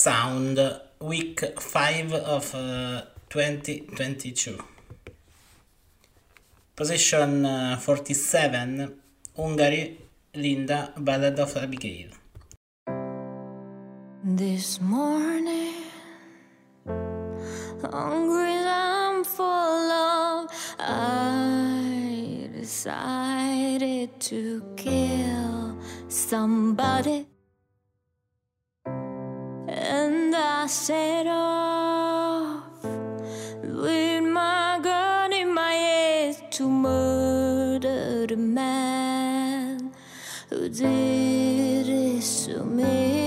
Sound, week 5 of uh, 2022. Position uh, 47, Hungary, Linda, Ballad of Abigail. This morning, hungry I'm full of, I decided to kill somebody. And I set off with my gun in my head to murder the man who did this to me.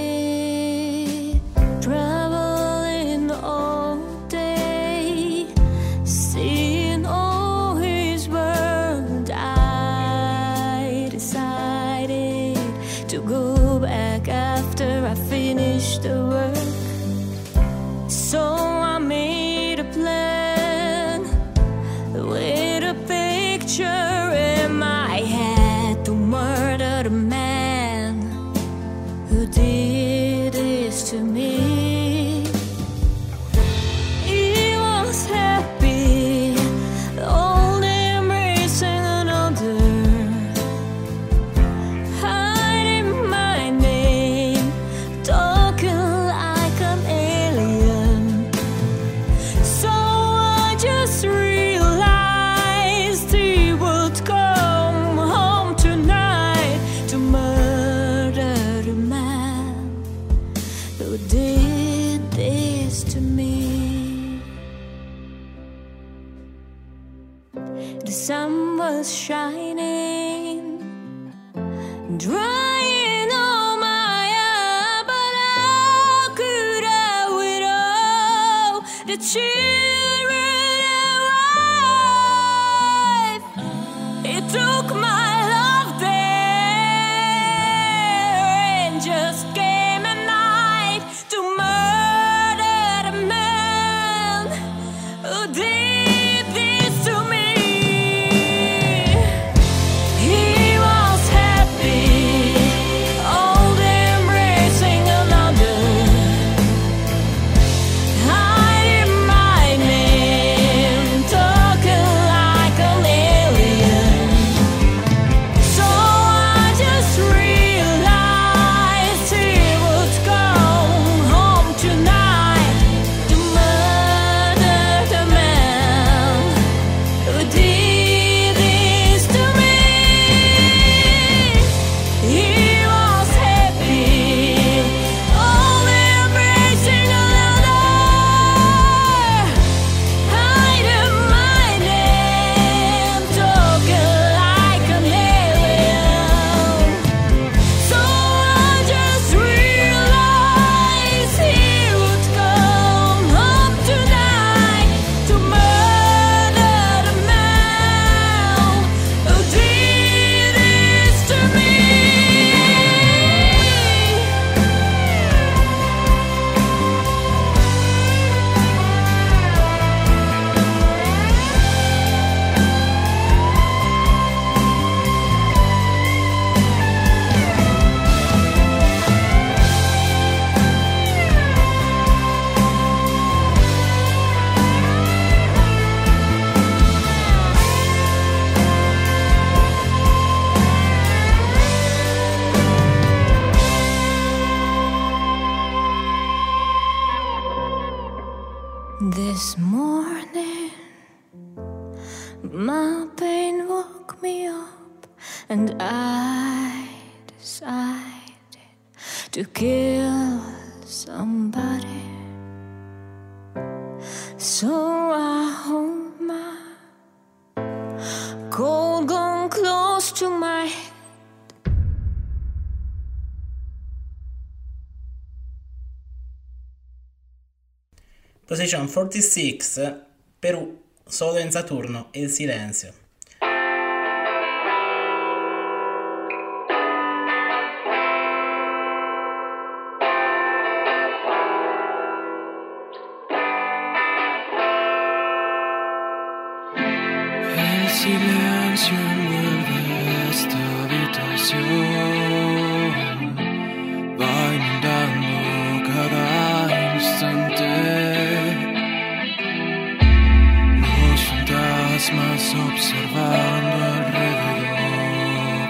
Station 46, Perù, solo in Saturno e il silenzio. habitación va inundando cada mismas observando alrededor,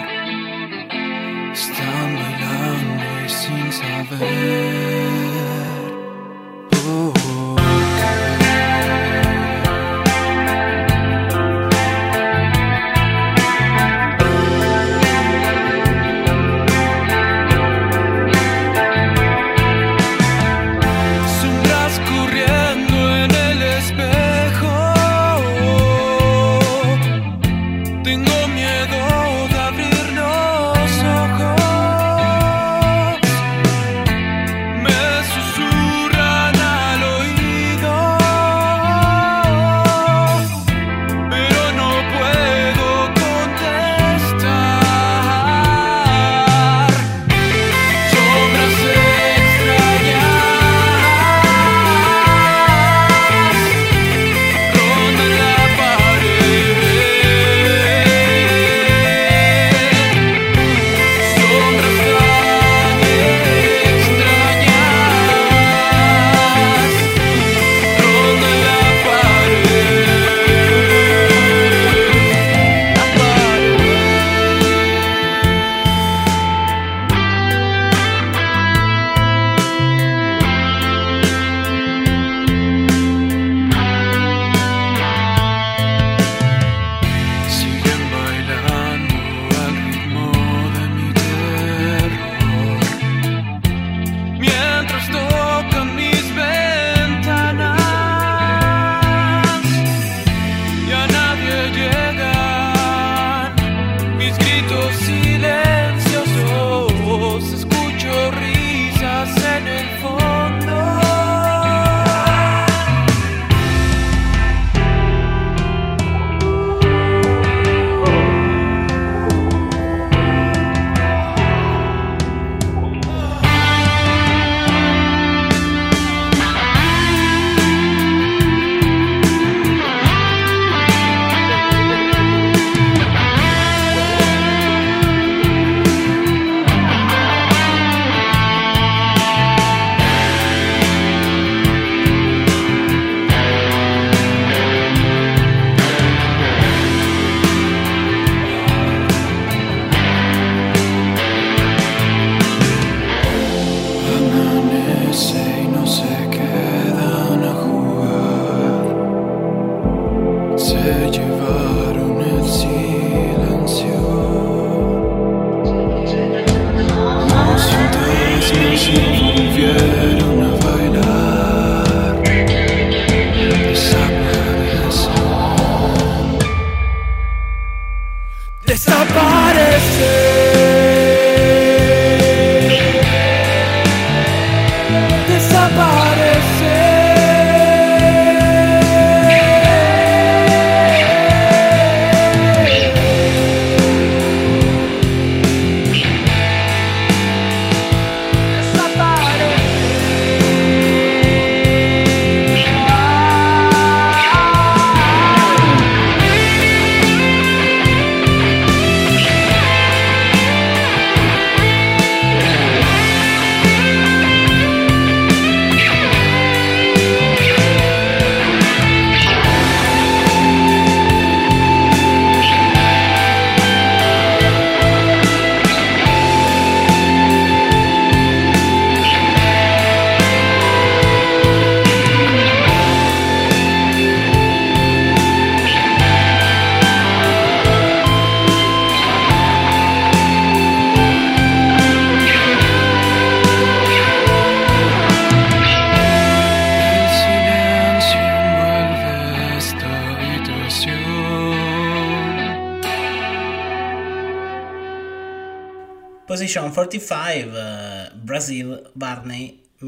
están bailando y sin saber.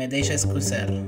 me deixas cruzar.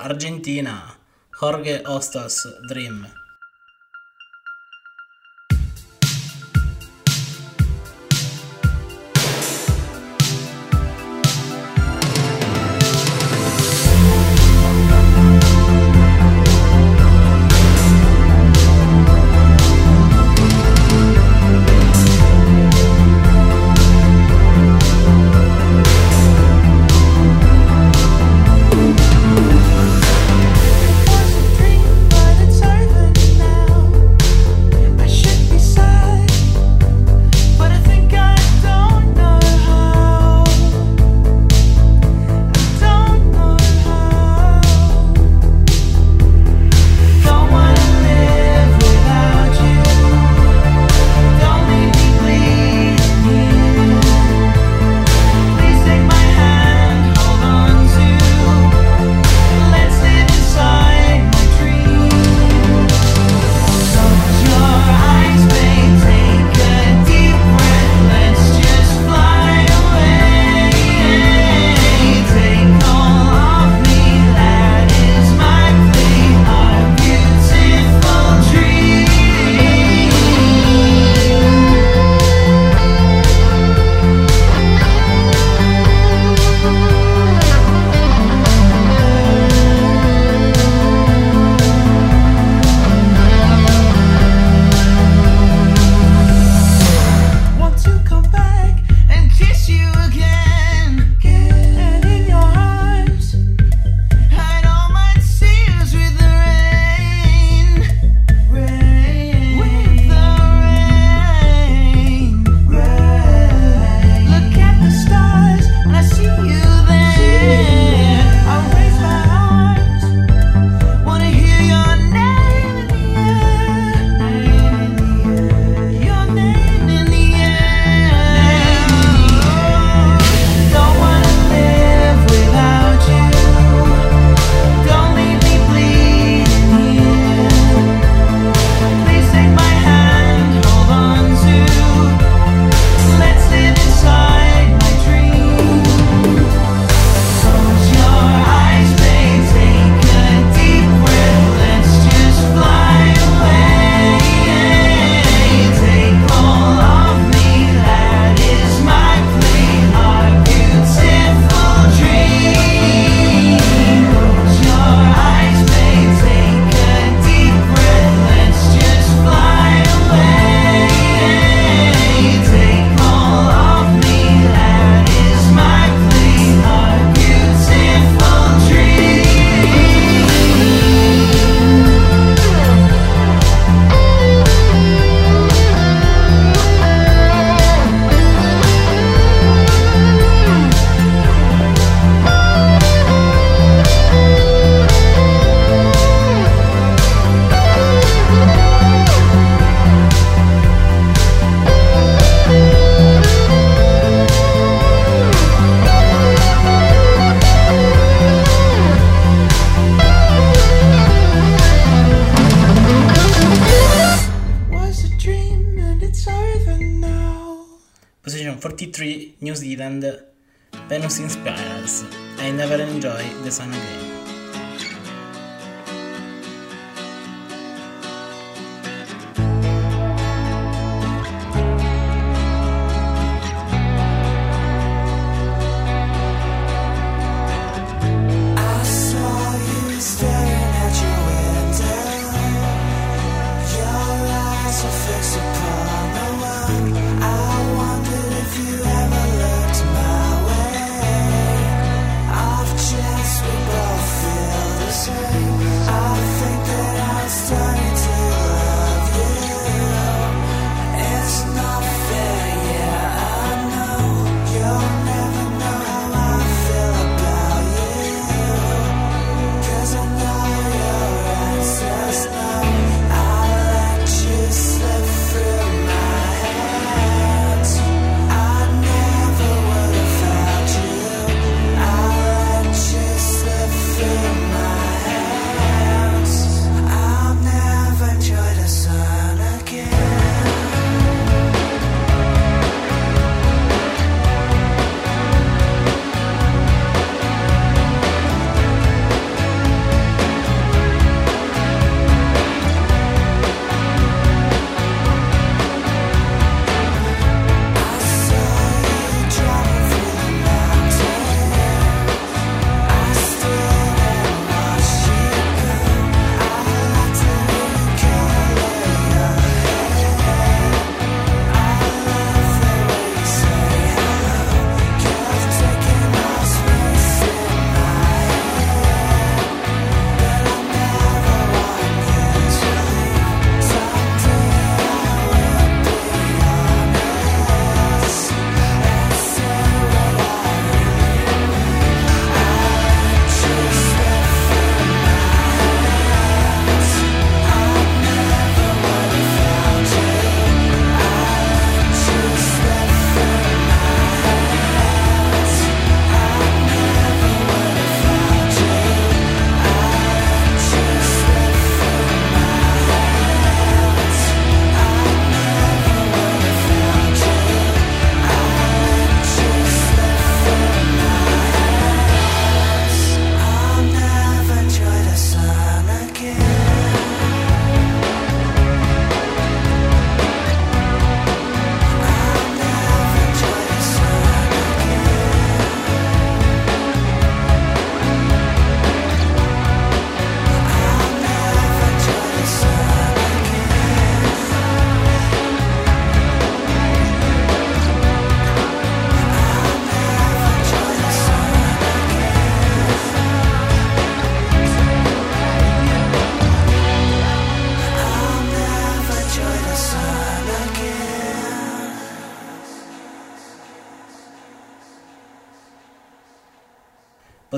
Argentina, Jorge Ostas Dream.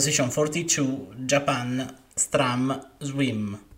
Position 42, Japan, Stram, Swim.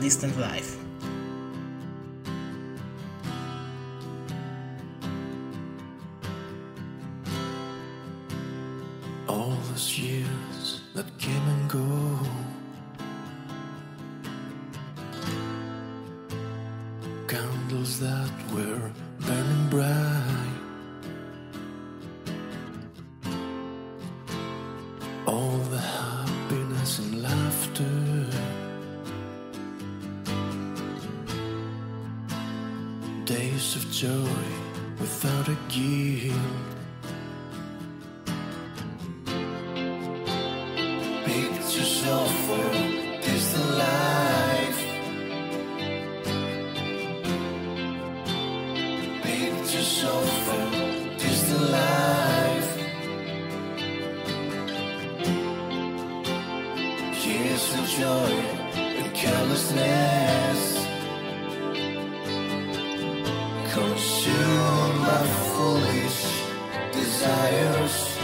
Distant Life. Deus.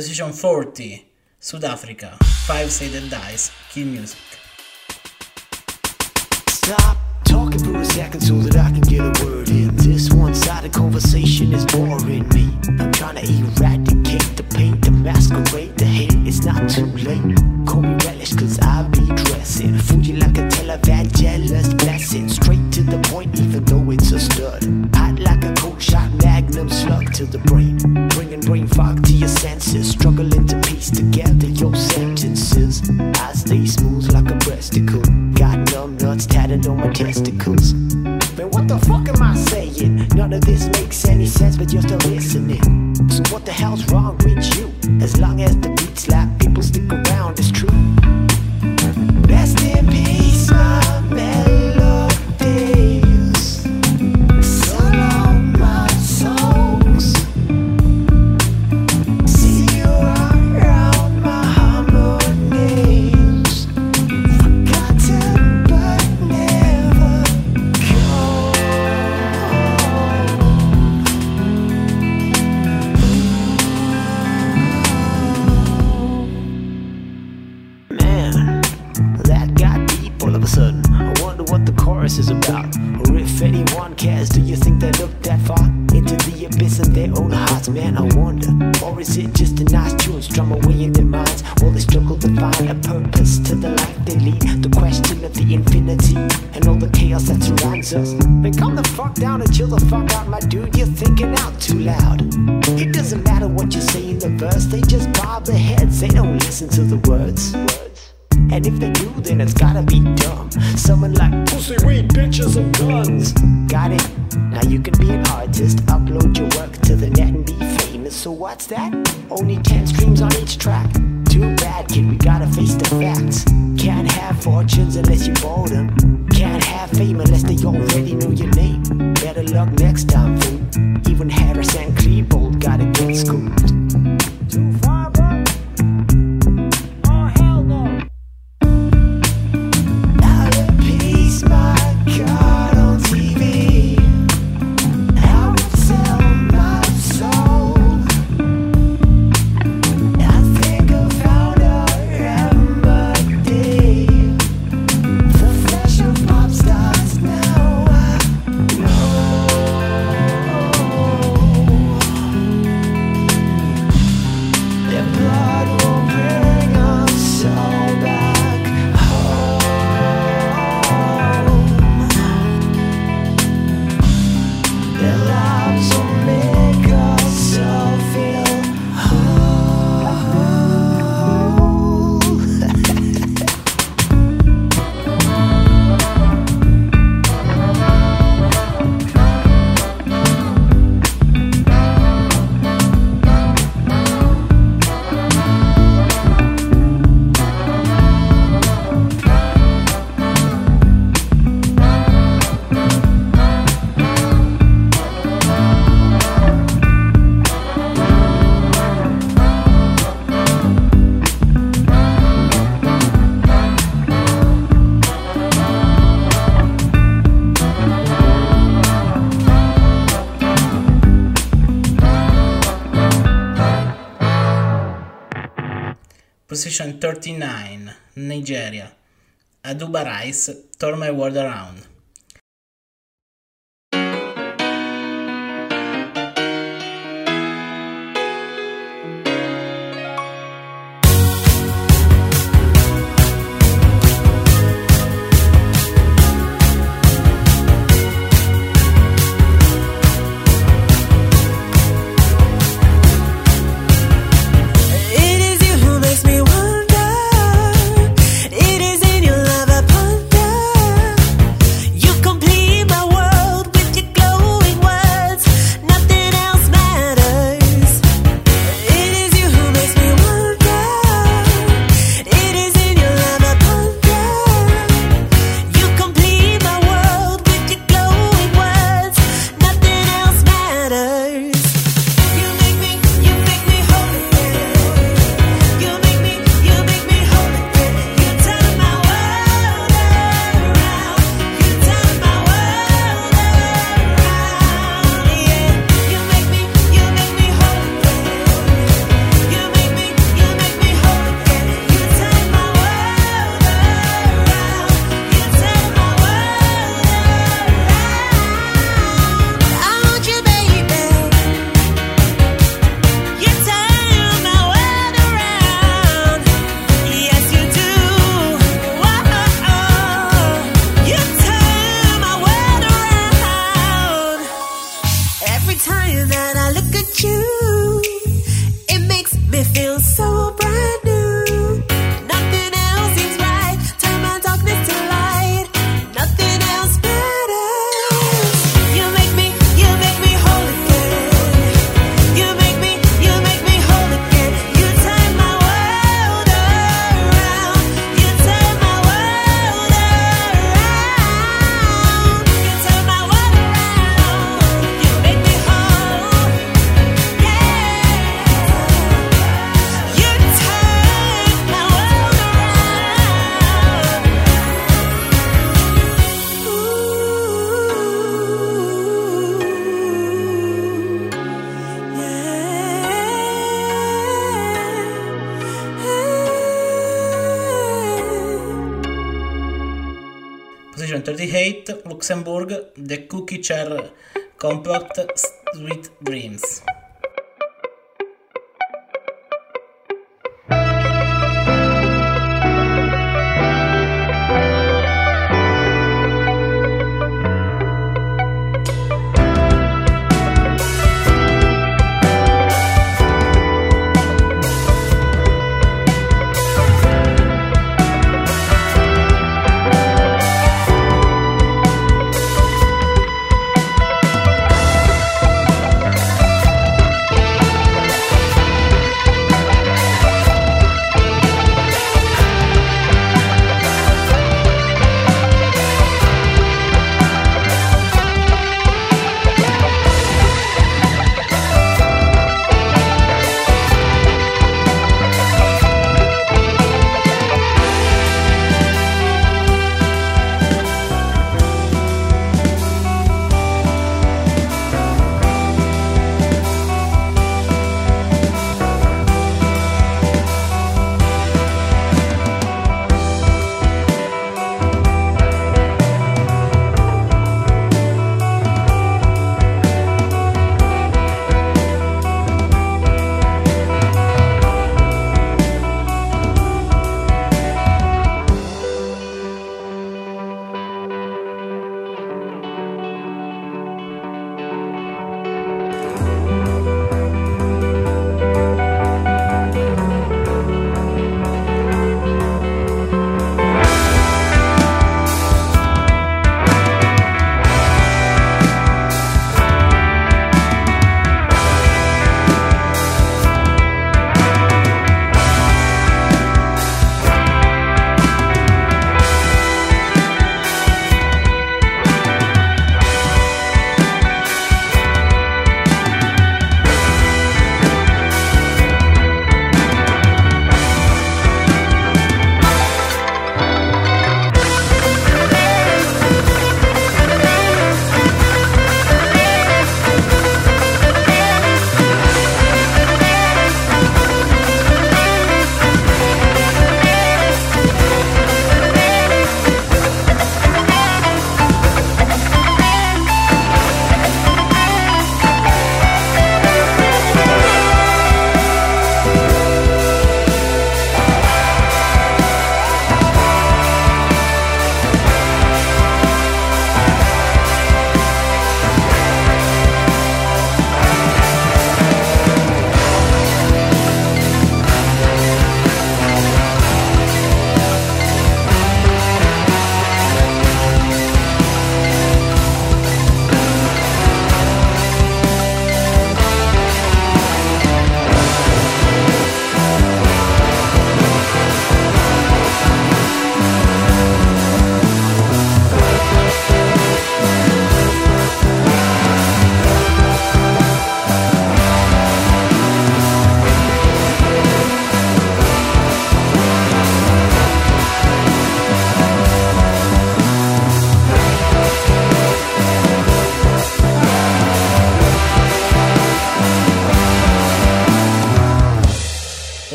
Position 40, South Africa. Five Sided Dice, Killmusic. Stop talking for a second so that I can 1939, Nigeria. Aduba Rice, Turn My World Around. Luxembourg, The Cookie Chair Compact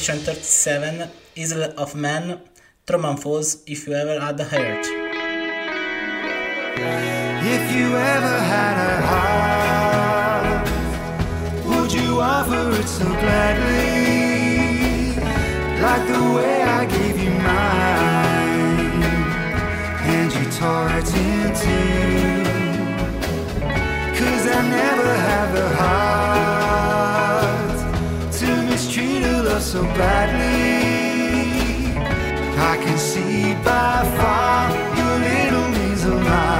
Edition 37, Isle of Man, Truman Falls, If You Ever Had a Heart. If you ever had a heart, would you offer it so gladly? Like the way I gave you mine, and you tore it in two. Cause I never had the heart so badly. I can see by far your little means alive.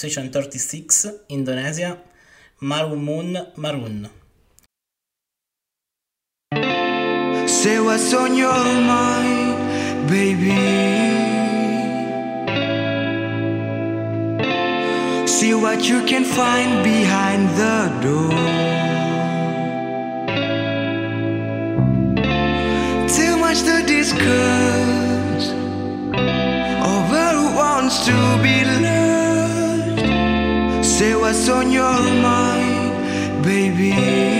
636, Indonesia, Marumun Marun. on your mind, baby.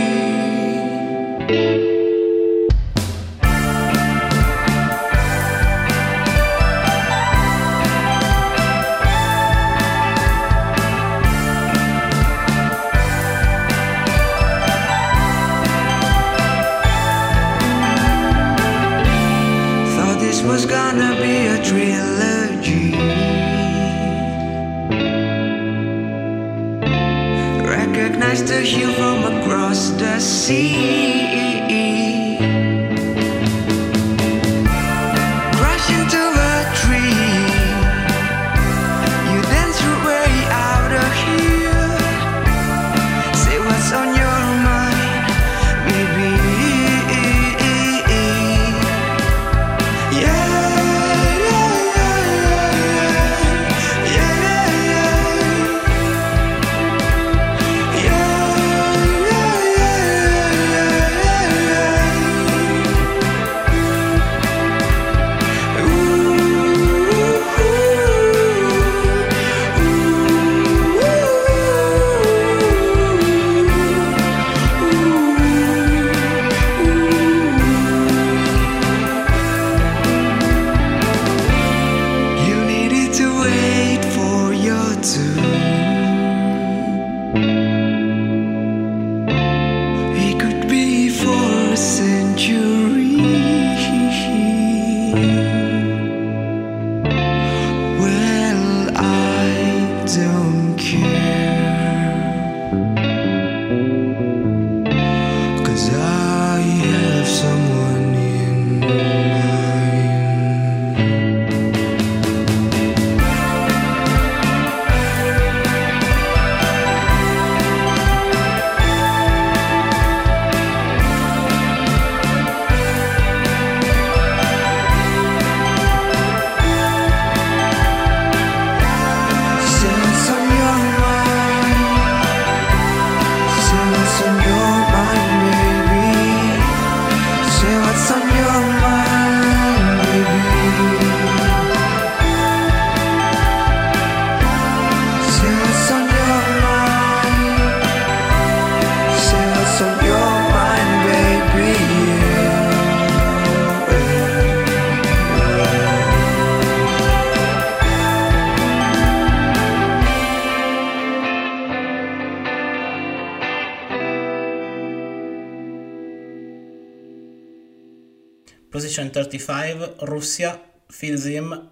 روسيا في زيم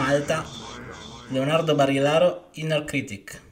Malta, Leonardo Barilaro, Inner Critic.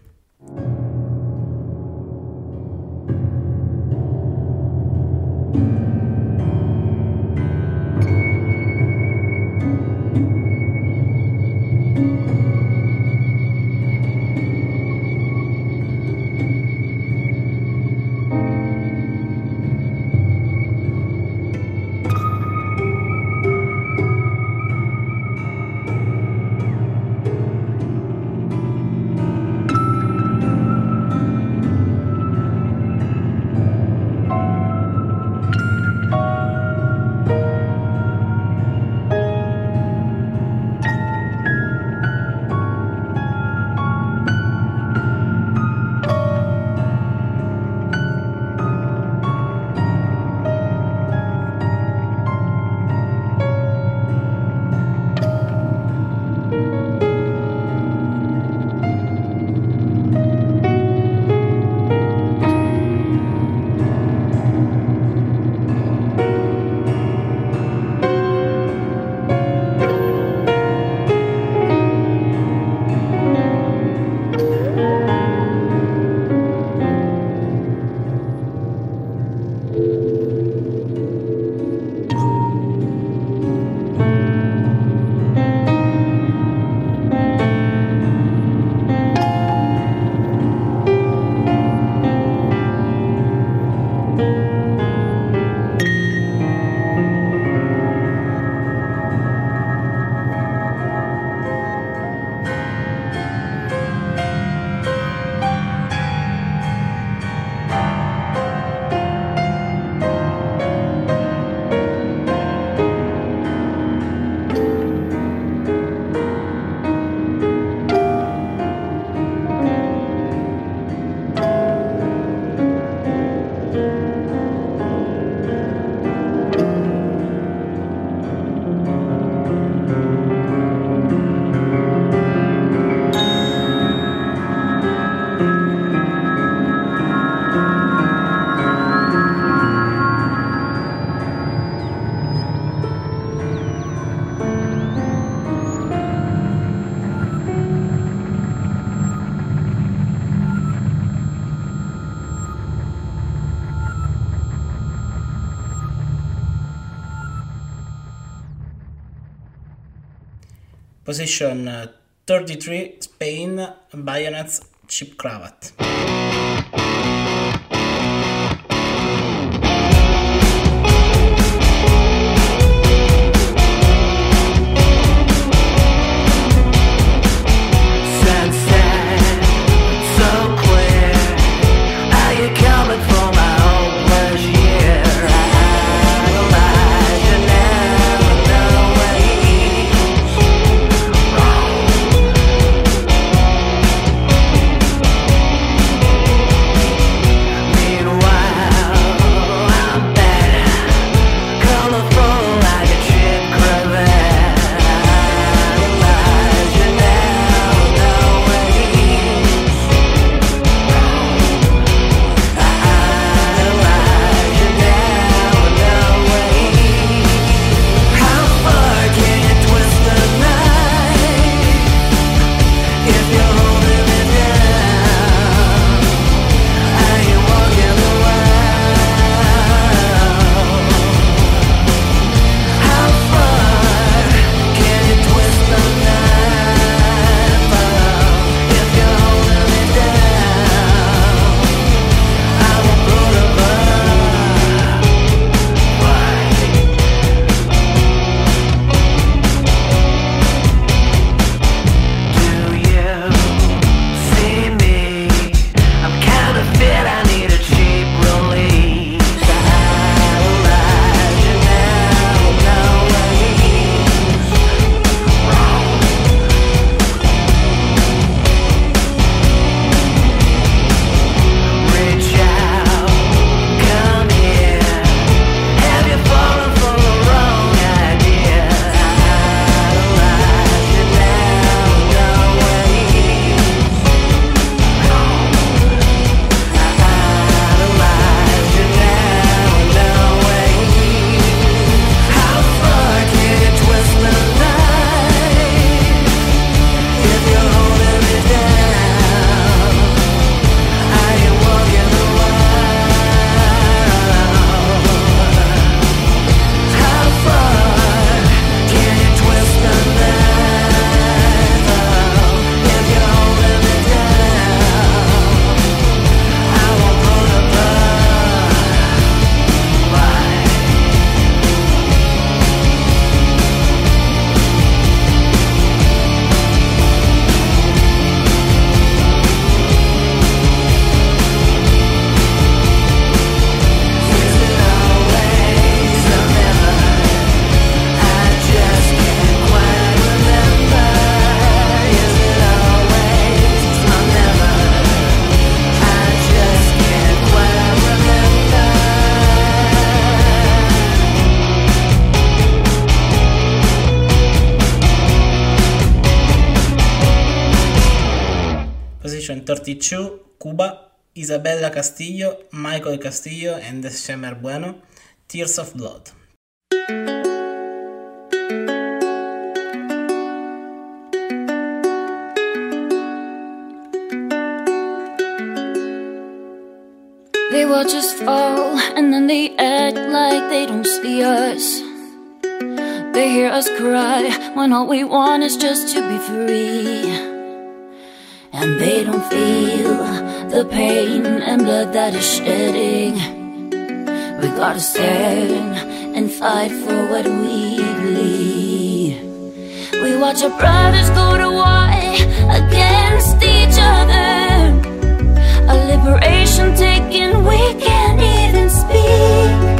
Position uh, 33 Spain Bayonets Cheap Cravat. Castillo, Michael Castillo and Descemer Bueno Tears of Blood. They watch us fall and then they act like they don't see us. They hear us cry when all we want is just to be free. And they don't feel the pain and blood that is shedding. We gotta stand and fight for what we believe. We watch our brothers go to war against each other. A liberation taken, we can't even speak.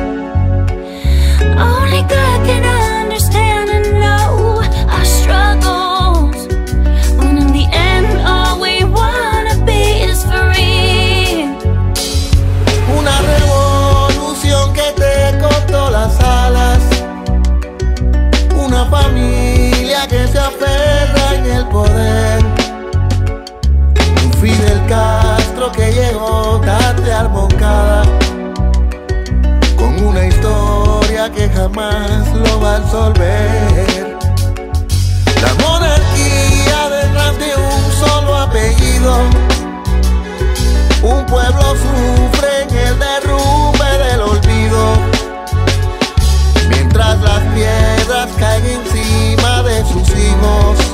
Castro que llegó tarde al Moncada. Con una historia que jamás lo va a resolver. La monarquía detrás de un solo apellido. Un pueblo sufre en el derrumbe del olvido. Mientras las piedras caen encima de sus hijos.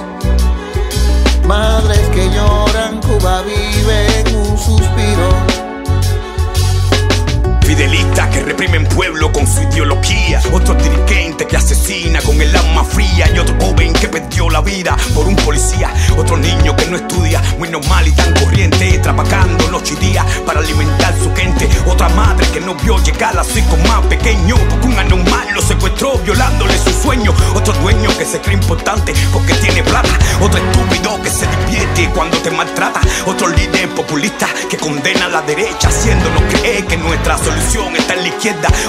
Ideología. Otro dirigente que asesina con el alma fría. Y otro joven que perdió la vida por un policía. Otro niño que no estudia, muy normal y tan corriente. Trabajando noche y para alimentar su gente. Otra madre que no vio llegar a su hijo más pequeño. Porque un anormal lo secuestró violándole su sueño. Otro dueño que se cree importante porque tiene plata. Otro estúpido que se divierte cuando te maltrata. Otro líder populista que condena a la derecha, haciéndonos creer que nuestra solución está en la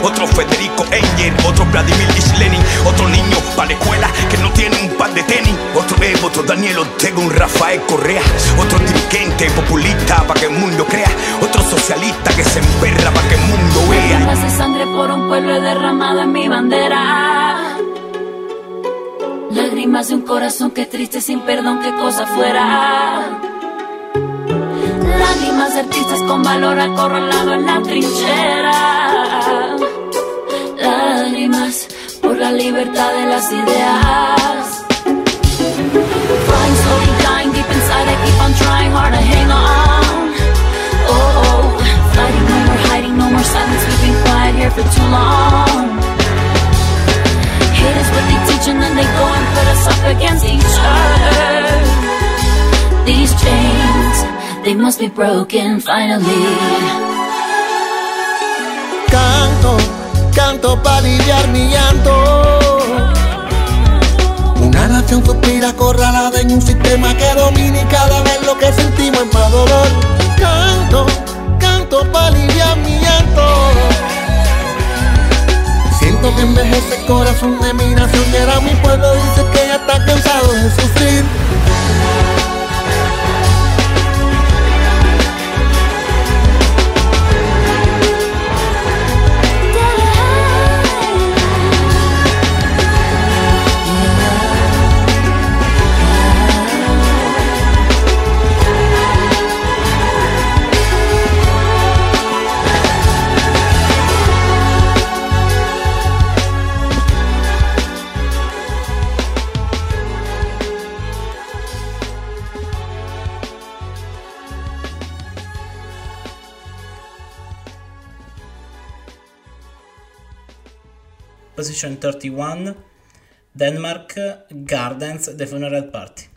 Otro Federico Engel, otro Vladimir Ilich Lenin. Otro niño para la escuela que no tiene un par de tenis. Otro Evo, otro Daniel Ortega, un Rafael Correa. Otro dirigente populista para que el mundo crea. Otro socialista que se emperra para que el mundo vea. De sangre por un pueblo derramado en mi bandera. Lágrimas de un corazón que triste sin perdón, qué cosa fuera. Lágrimas de artistas con valor acorralado en la trinchera. Lágrimas por la libertad de las ideas. Broken finally. Canto, canto para aliviar mi llanto. Una nación suspira acorralada en un sistema que domina y cada vez lo que sentimos es más dolor. Canto, canto para aliviar mi llanto. Siento que envejece el corazón de mi nación y ahora mi pueblo dice que ya está cansado de sufrir. Position 31 Denmark Gardens The Funeral Party.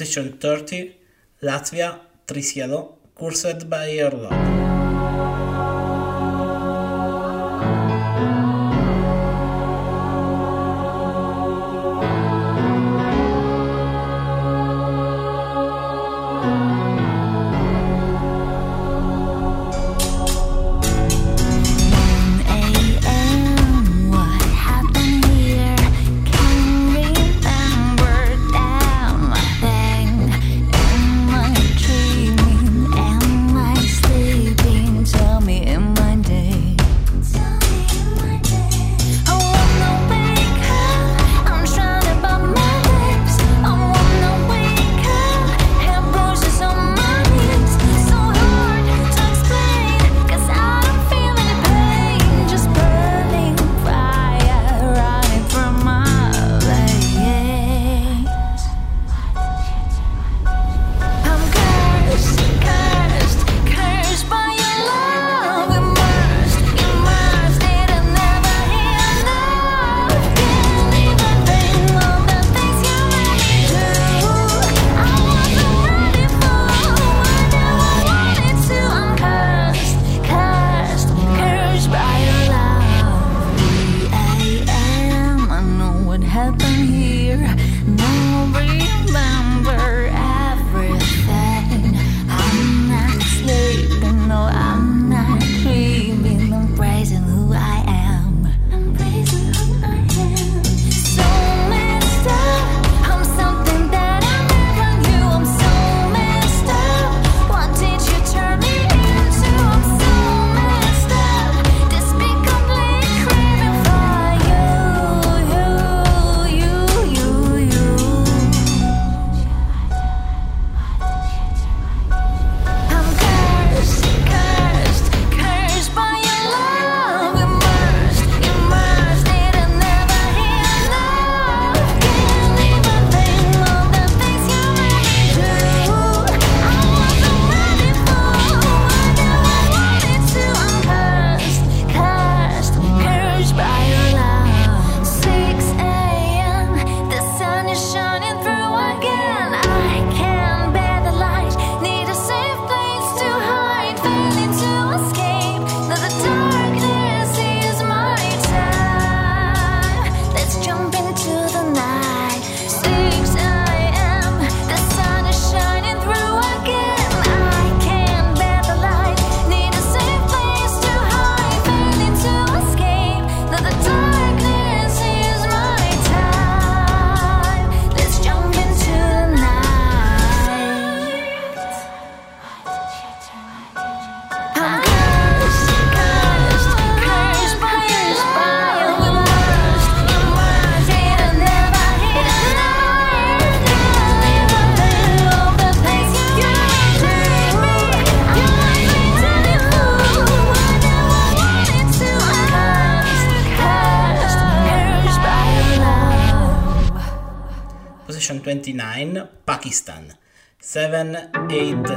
position 30, Latvia Tricia Lo, cursed by Erdogan. 49 Pakistan 780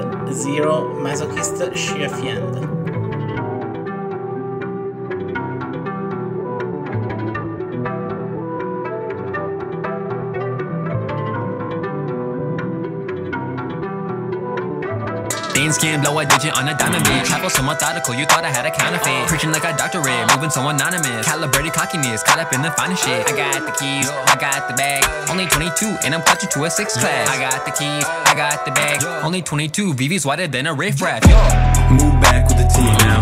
Masochist SheAFiend Beans can blow a digit on a diamond ring. Travel so methodical, you thought I had a counterfeit. Preaching like a doctorate, moving so anonymous caught up in the finest shit. I got the keys, I got the bag. Only 22, and I'm clutching to a six class. I got the keys, I got the bag. Only 22, VV's wider than a riffraff. Move back with the T now.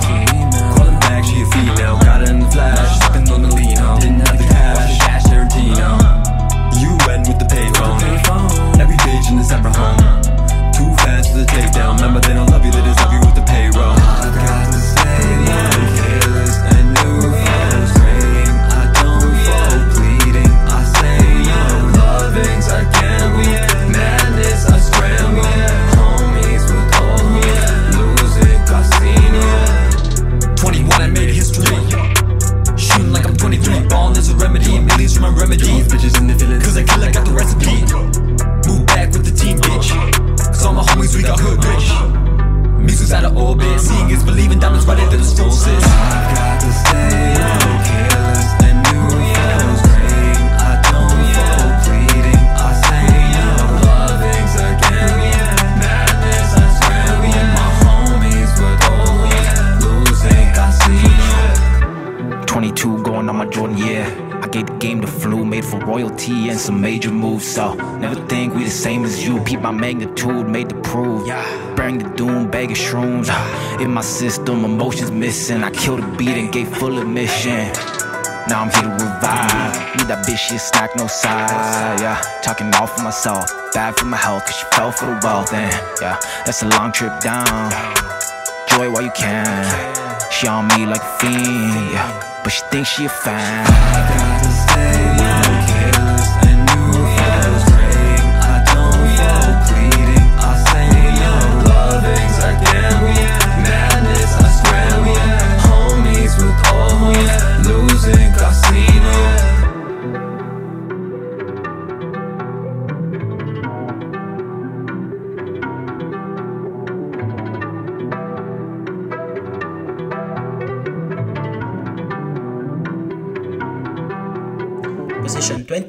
Call him back, she a female. Got it in the flash, sipping on the lean. Didn't have the cash, cash uh-huh. you UN with the payphone. Every page in the separate home. Uh-huh. Too fast for the takedown. Remember, they don't love you, they just you with the royalty and some major moves. So never think we the same as you. Keep my magnitude, made to prove. Yeah. Bring the doom, bag of shrooms. In my system, emotions missing. I killed the beat and gave full admission. Now I'm here to revive. Need that bitch, she a snack, no side. Yeah, talking all for myself. Bad for my health, cause she fell for the wealth. And yeah, that's a long trip down. Joy while you can. She on me like a fiend. Yeah, but she thinks she a fan.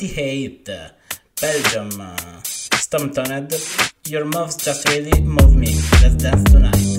28, Belgium, uh, Stormtuned. Your moves just really move me. Let's dance tonight.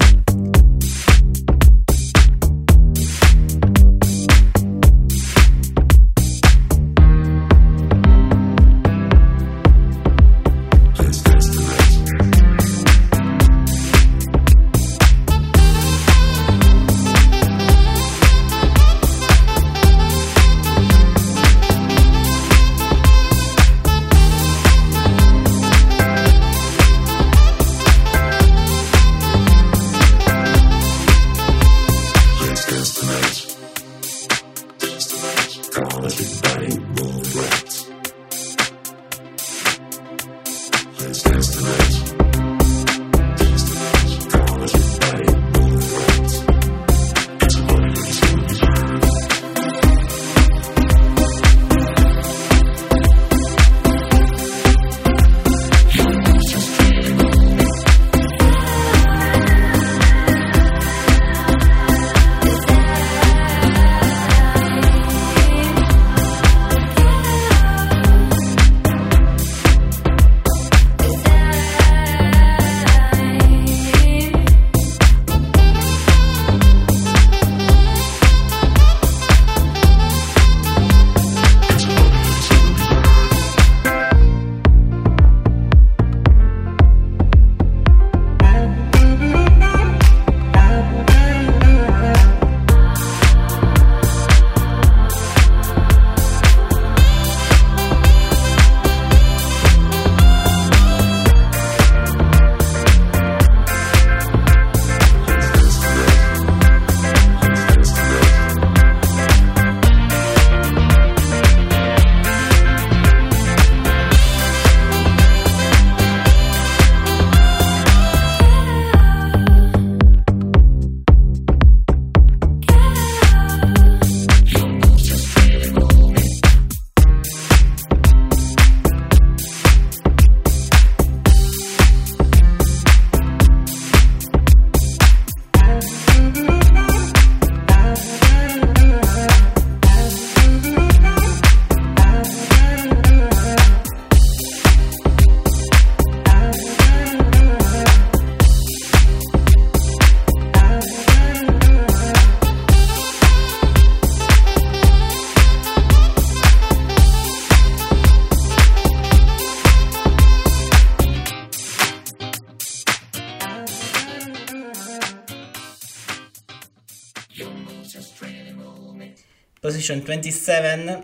Position 27,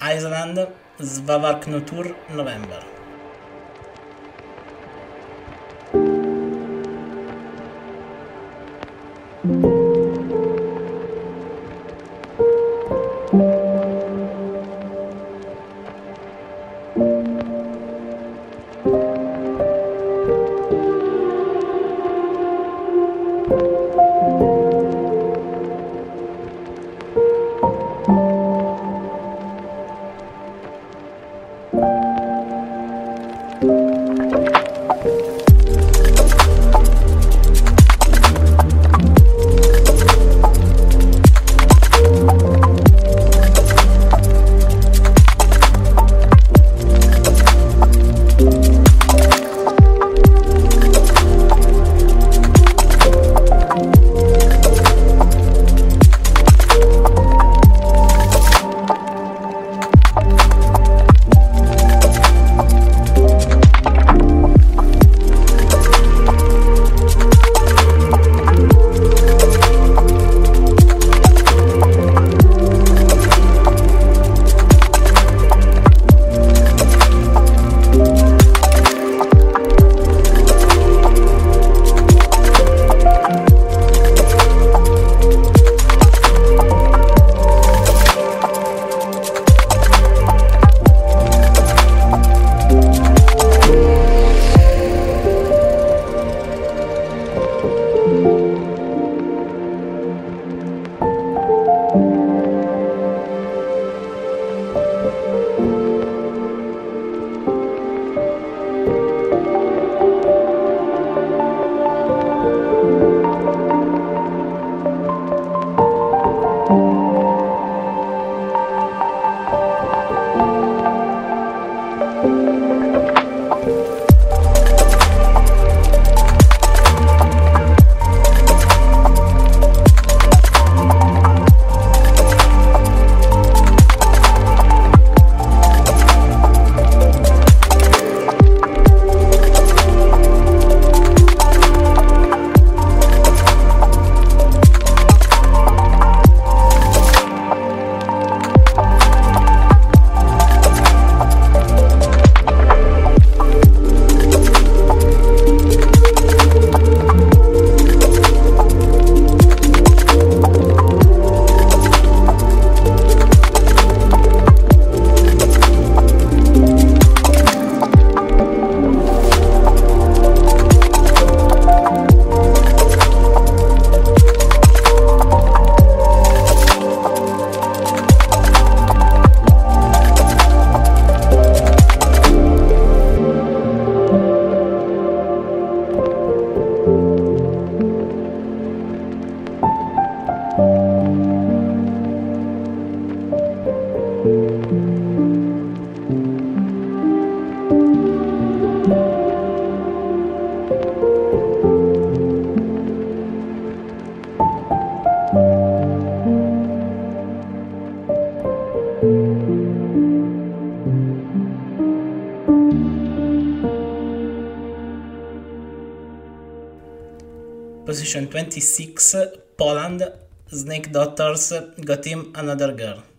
Iceland, Svavar Knútur, November. 26, Poland, Snakedoctors, Got Him Another Girl.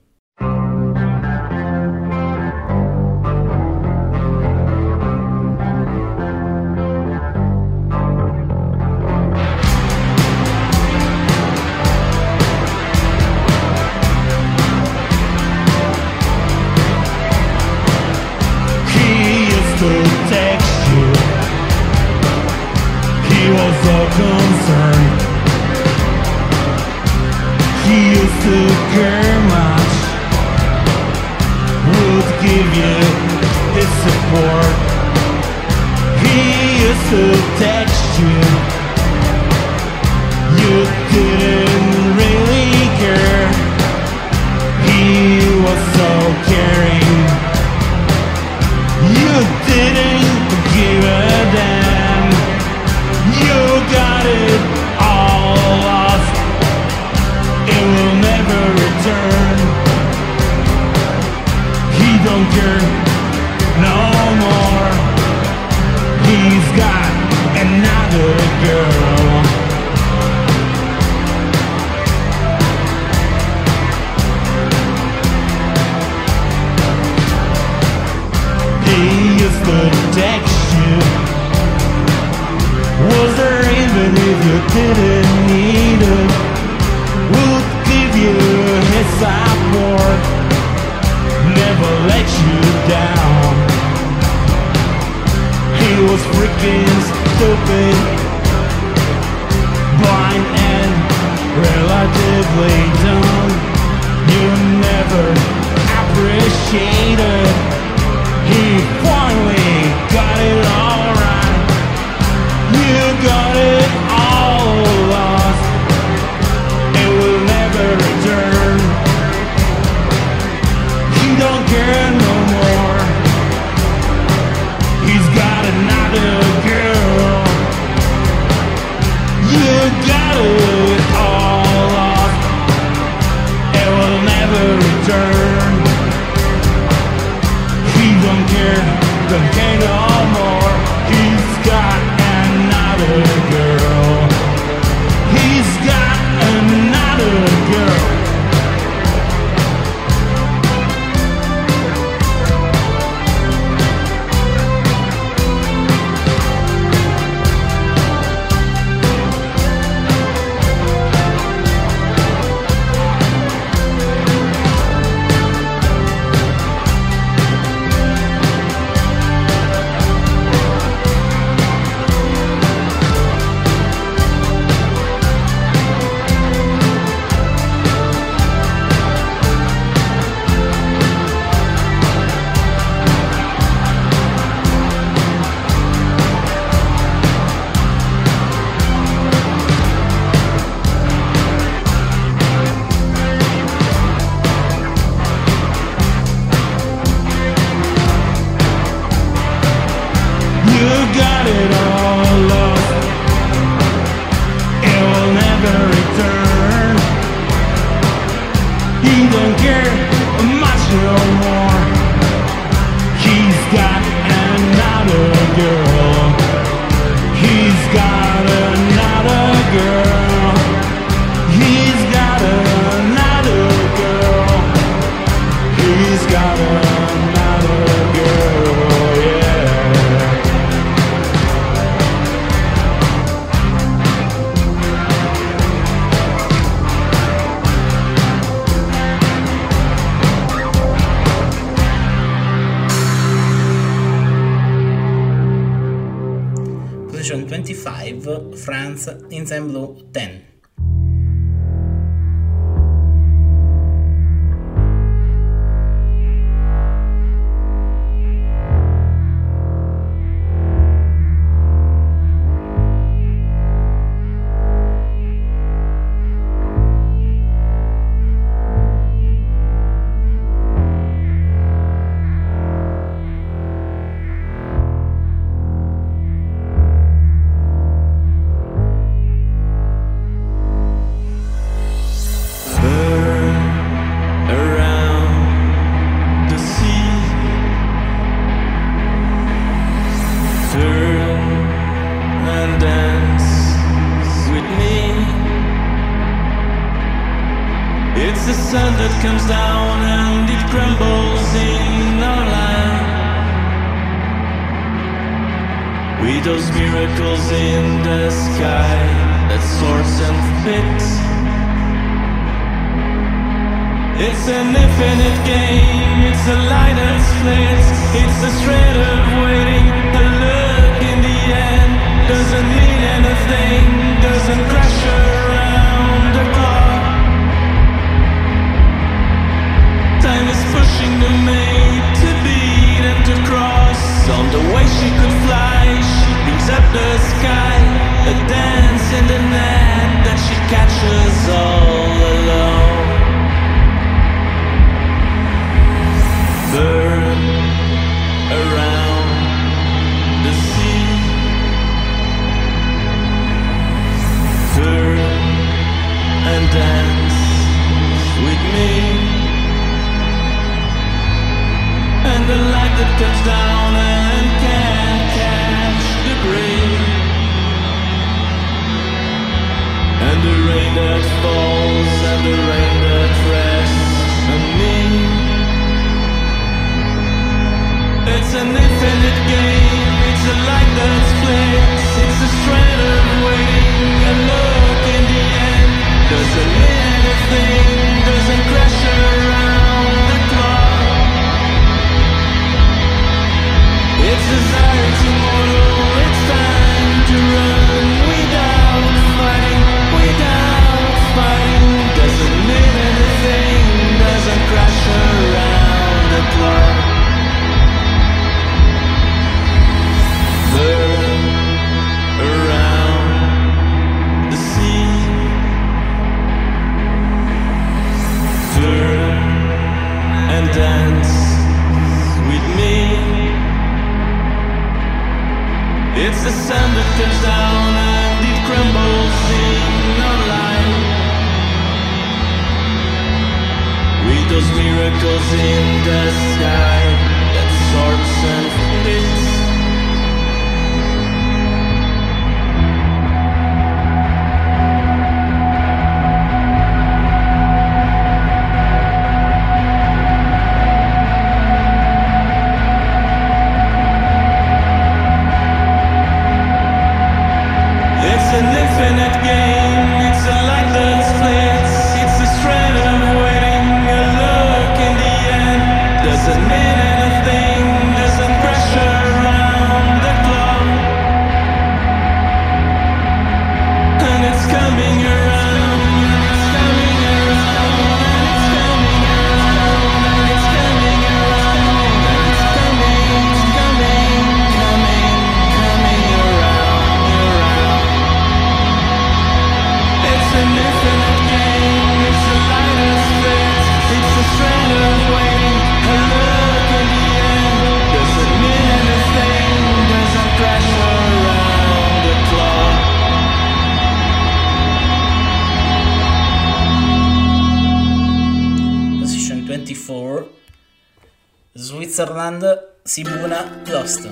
Switzerland Sibuna Lost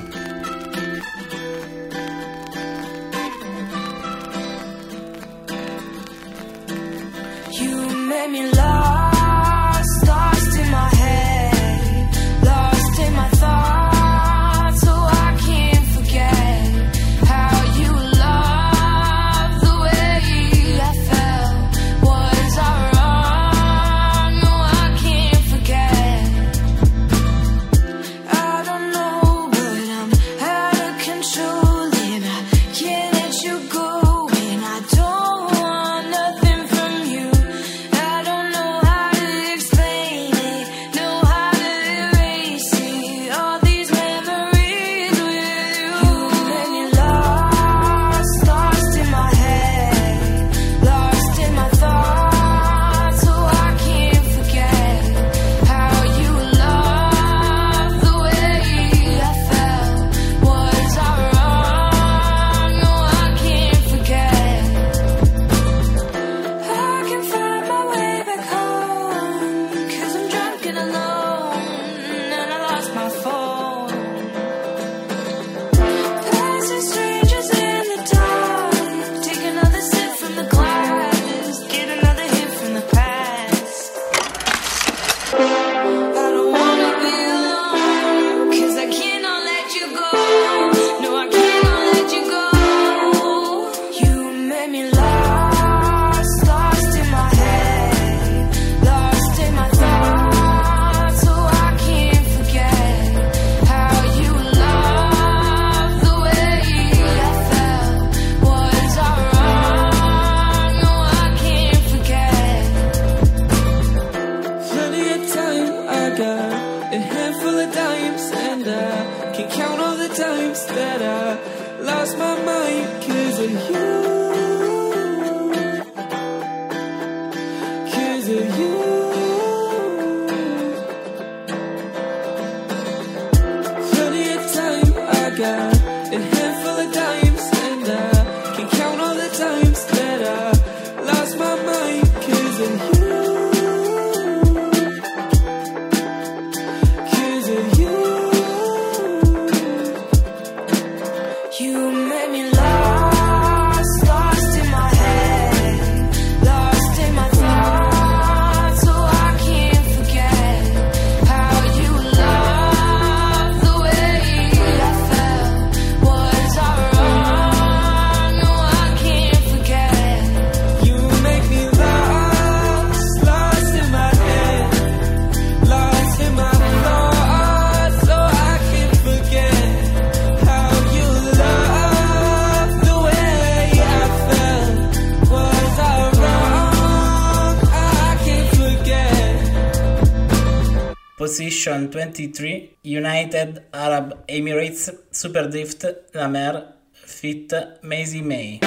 2023 United Arab Emirates Superdrift La Mer Fit Maisie May.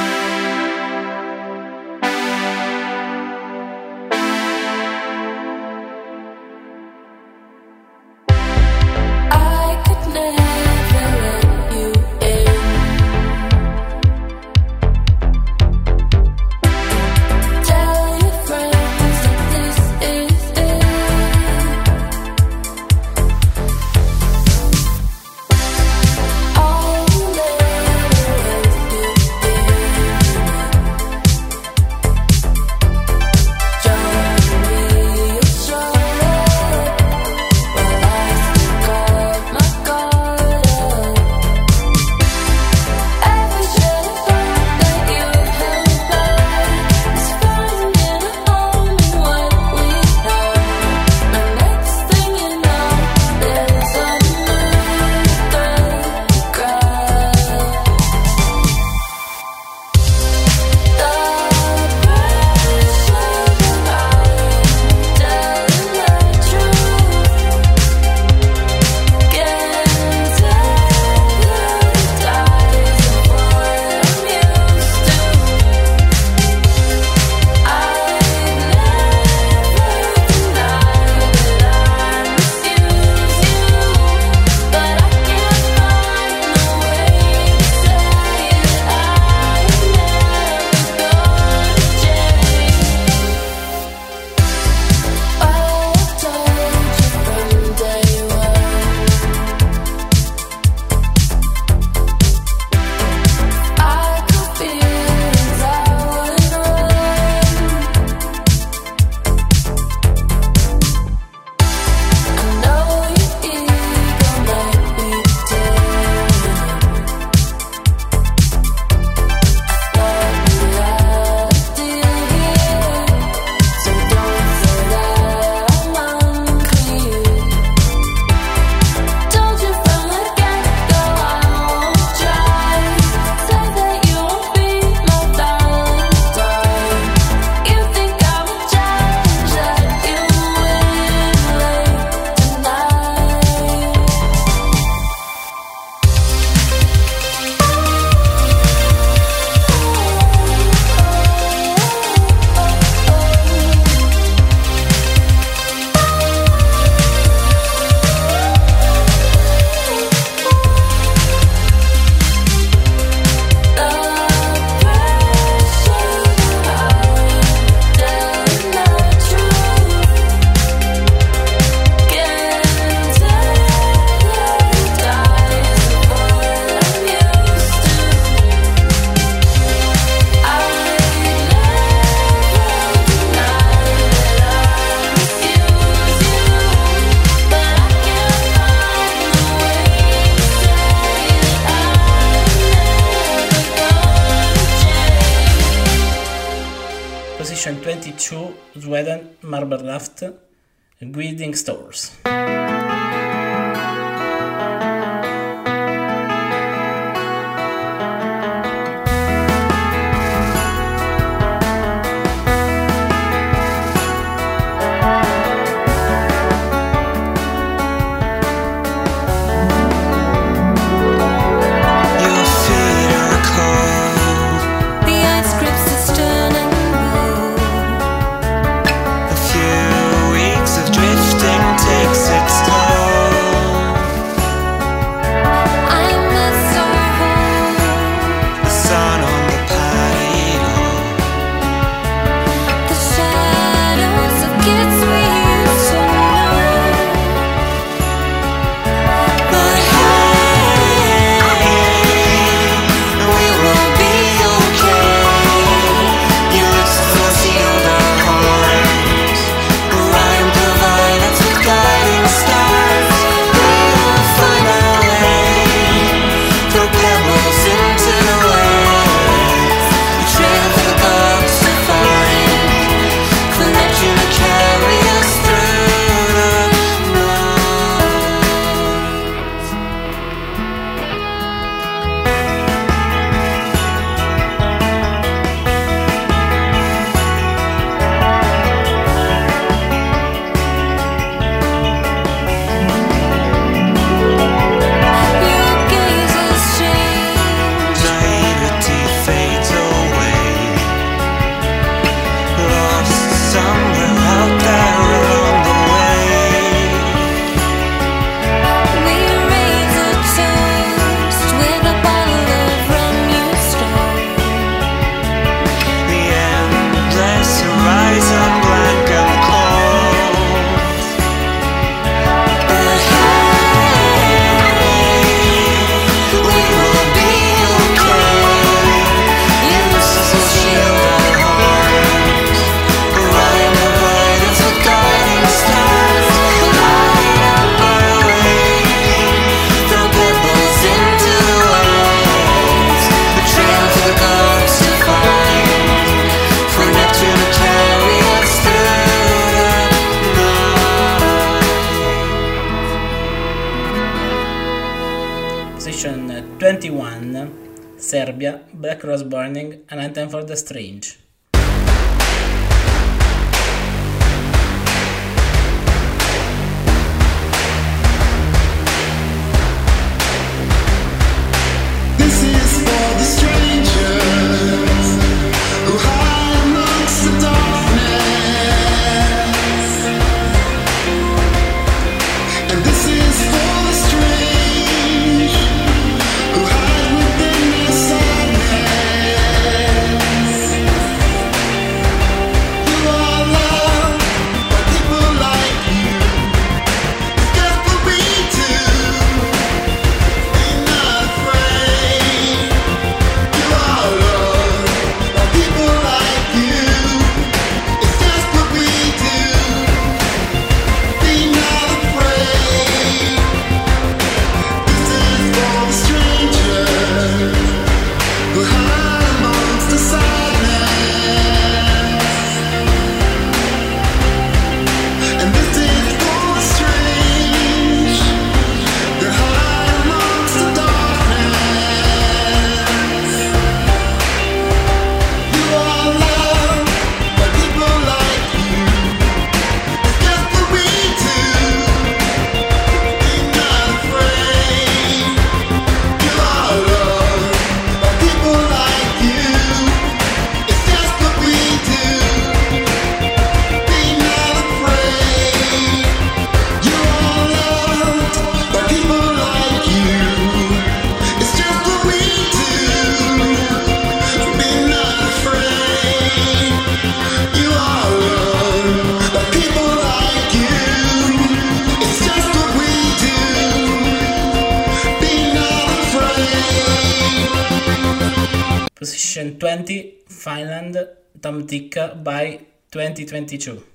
2022.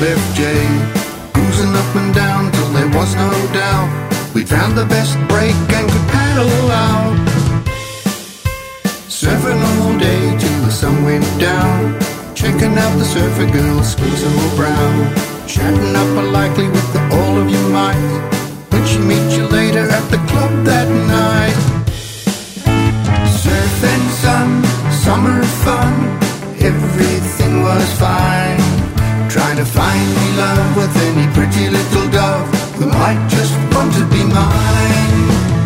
Lift Jay. Cruising up and down till there was no doubt. We found the best break and could paddle out. Surfing all day till the sun went down. Checking out the surfer girls, squeezing all brown. Chatting up a likely with the all of your might. But she meet you later at the club that night. Surf and sun, summer fun, everything was fine. Trying to find me love with any pretty little dove who might just want to be mine.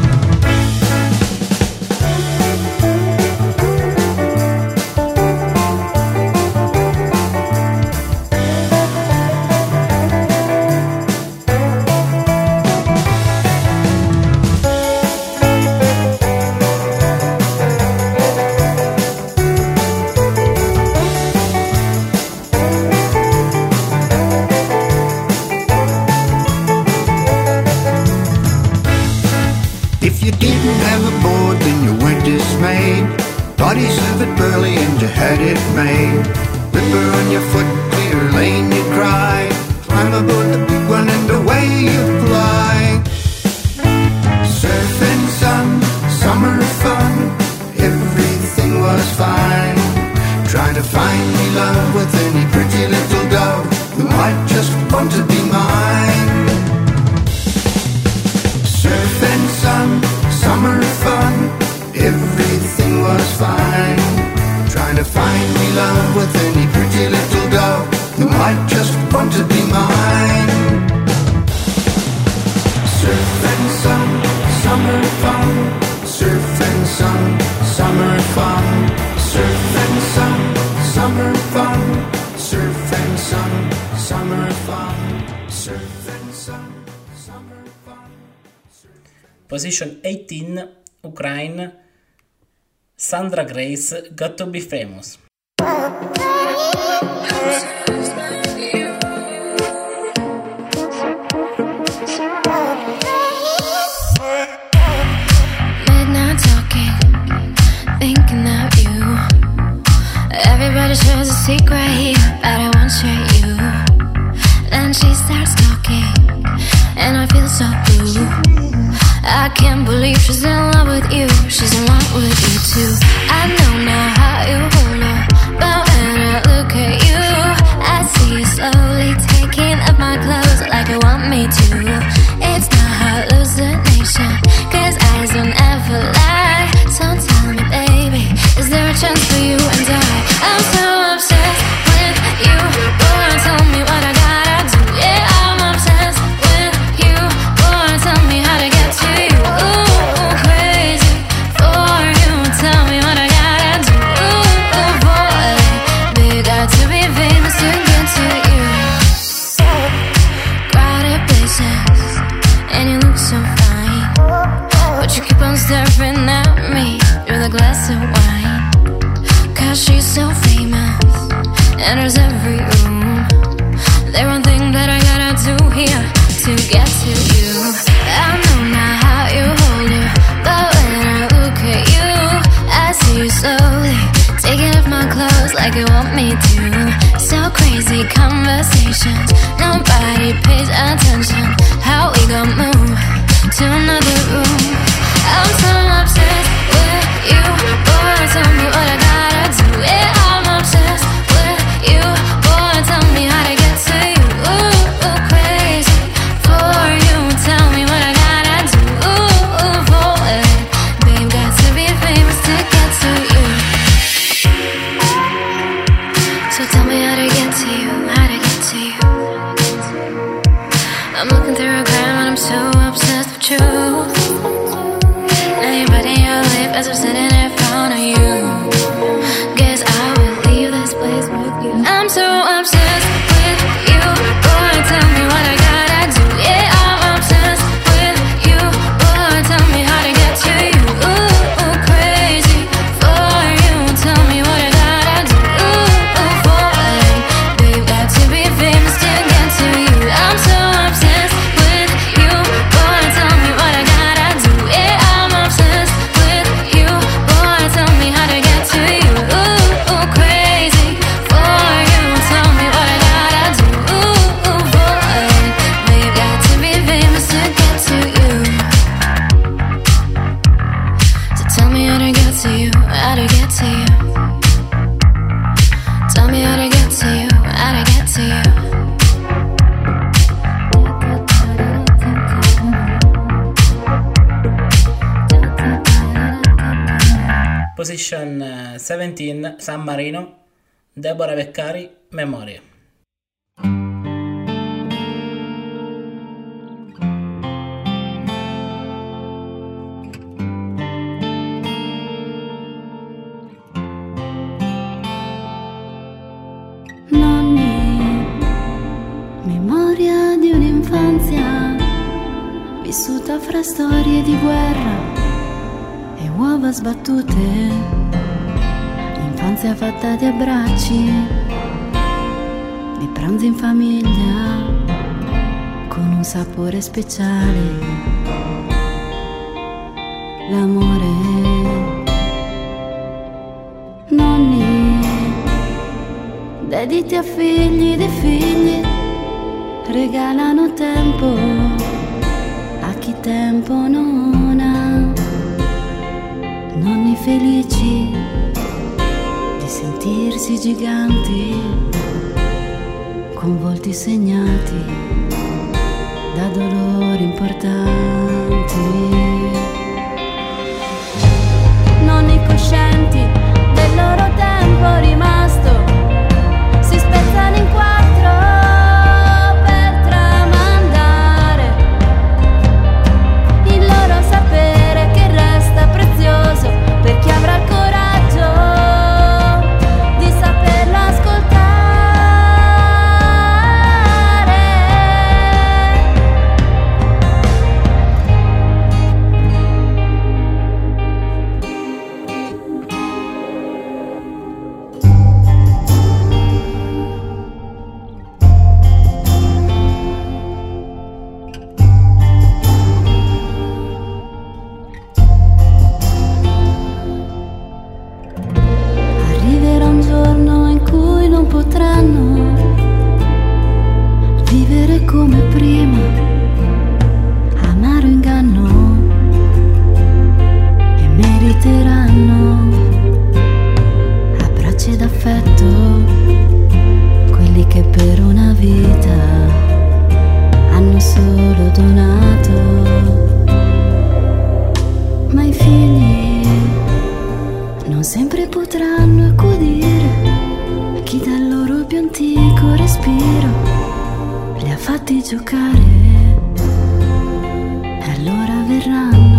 Grace got be famous Position eh, 17 San Marino, Deborah Beccari, Memorie. Memoria di un'infanzia vissuta fra storie di guerra uova sbattute. Infanzia fatta di abbracci, di pranzi in famiglia con un sapore speciale. L'amore. Nonni, dediti a figli di figli, regalano tempo a chi tempo non felici di sentirsi giganti, con volti segnati da dolori importanti. Nonni coscienti del loro tempo rimasto respiro li ha fatti giocare. E allora verranno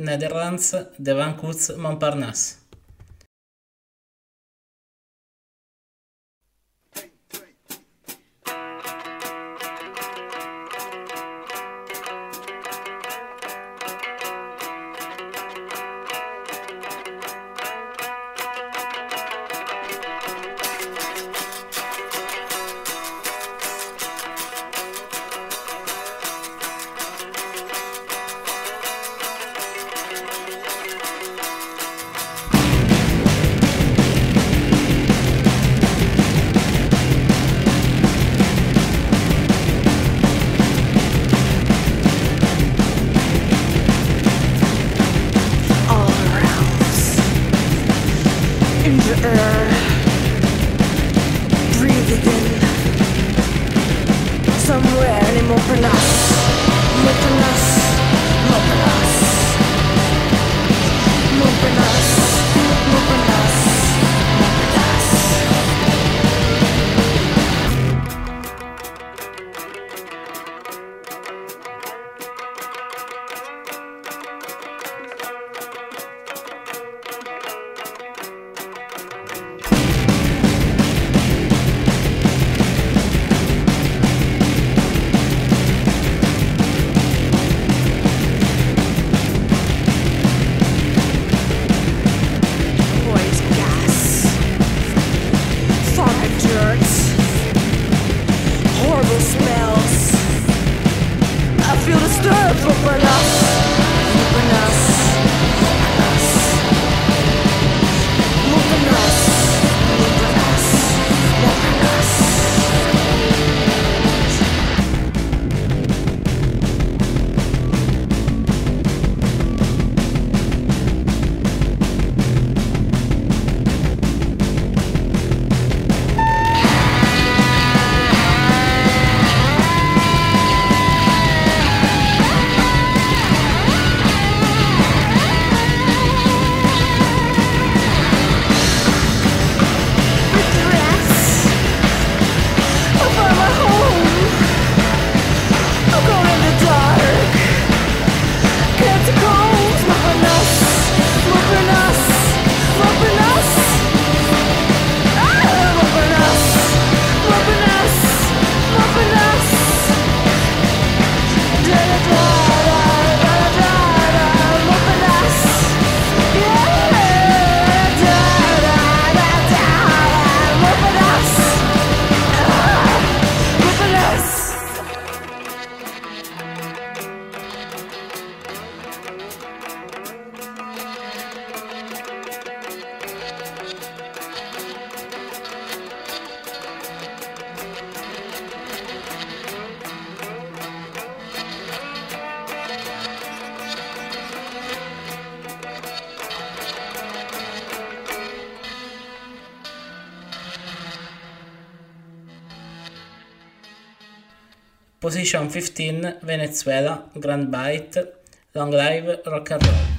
Netherlands devant Coutts Montparnasse. your air. Breathe it in. Somewhere in Montparnasse. Montparnasse. Edition 15 Venezuela Grand Bite Long Live Rock and Roll.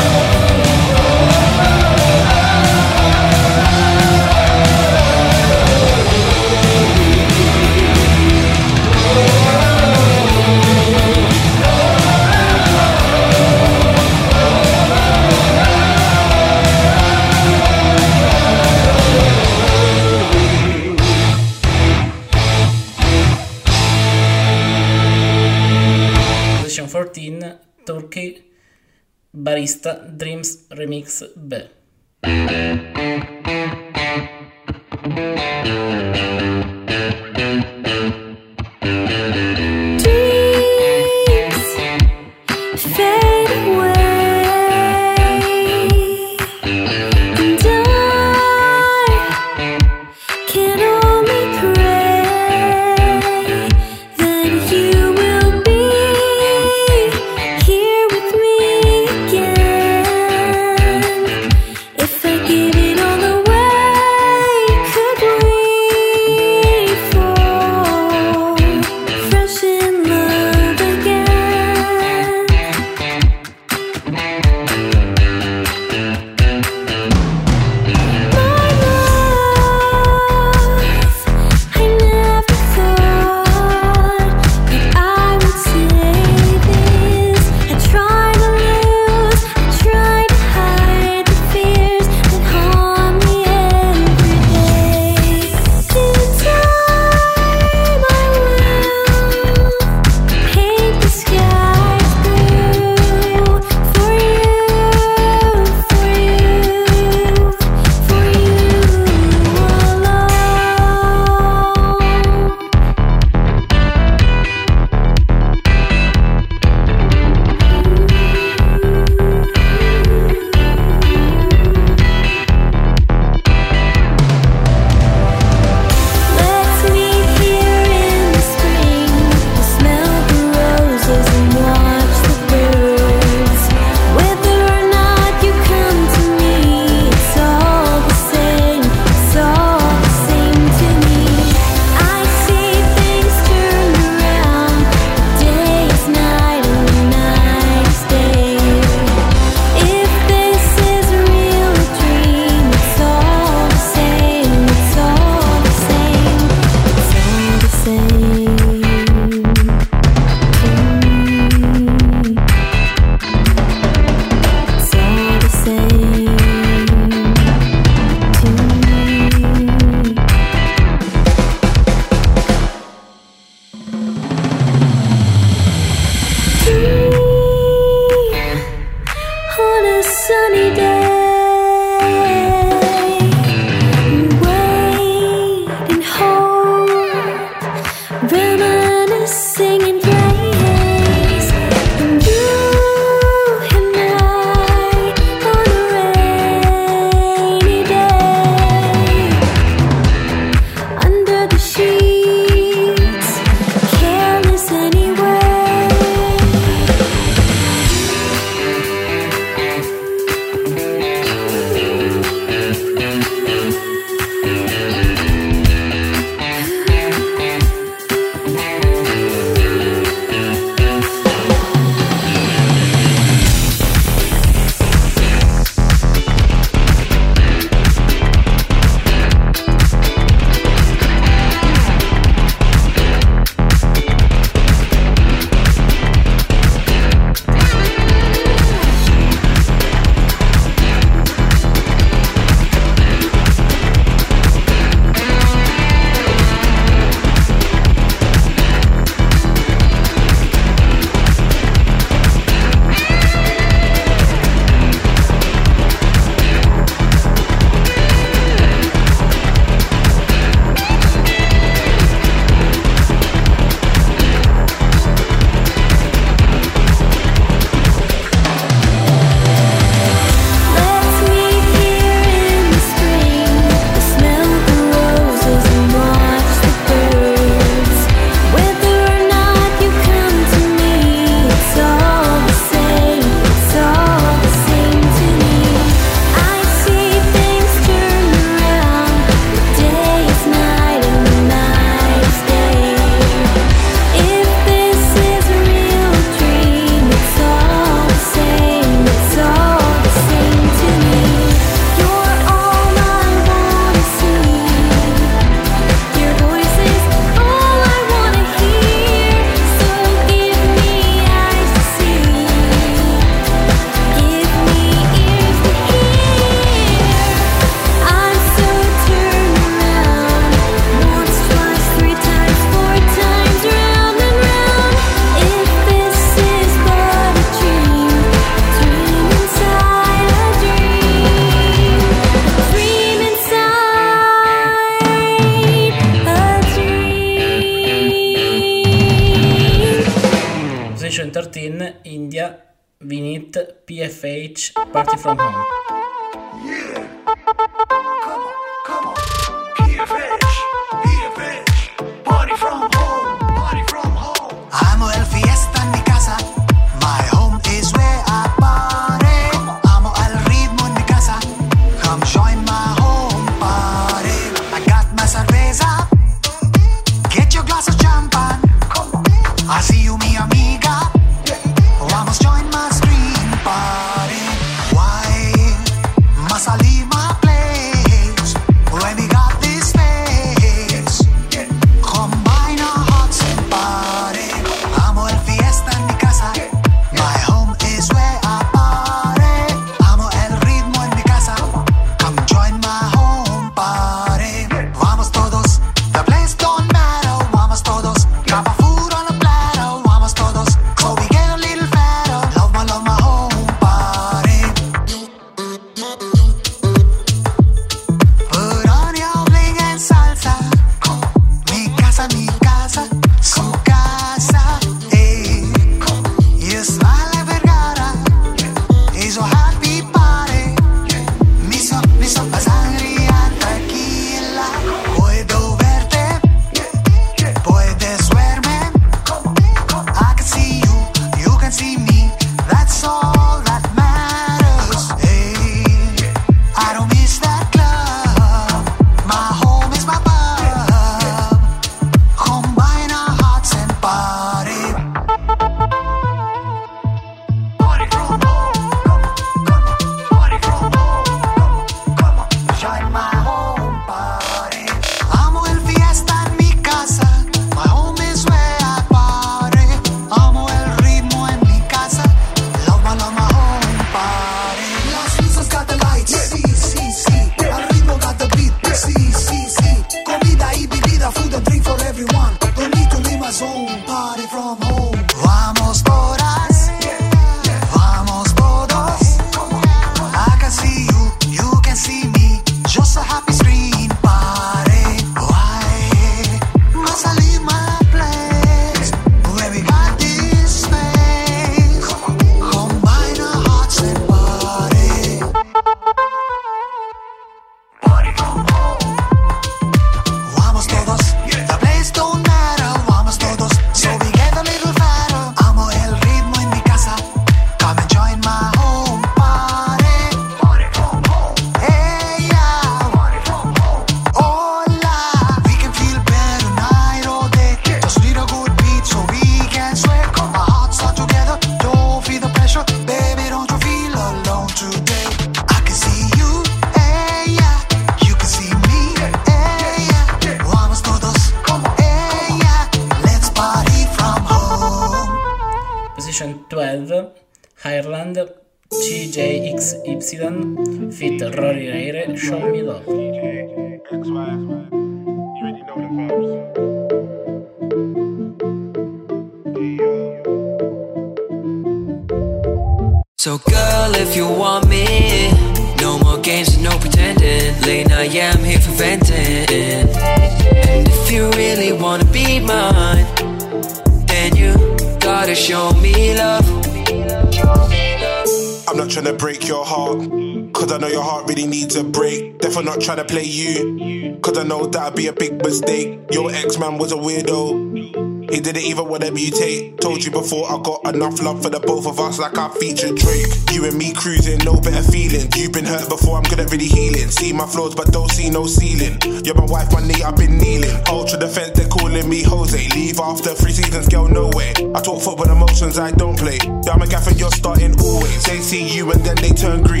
Trying to play you, cause I know that'd be a big mistake. Your ex man was a weirdo. He didn't even want to mutate. Told you before, I got enough love for the both of us, like I featured Drake. You and me cruising, no better feeling. You've been hurt before, I'm good at really healing. See my flaws, but don't see no ceiling. You're my wife, my knee, I've been kneeling. Ultra defense, they're calling me Jose. Leave after three seasons, girl, no way. I talk football emotions, I don't play. Yeah, I'm a gaffer, you're starting always. They see you and then they turn green.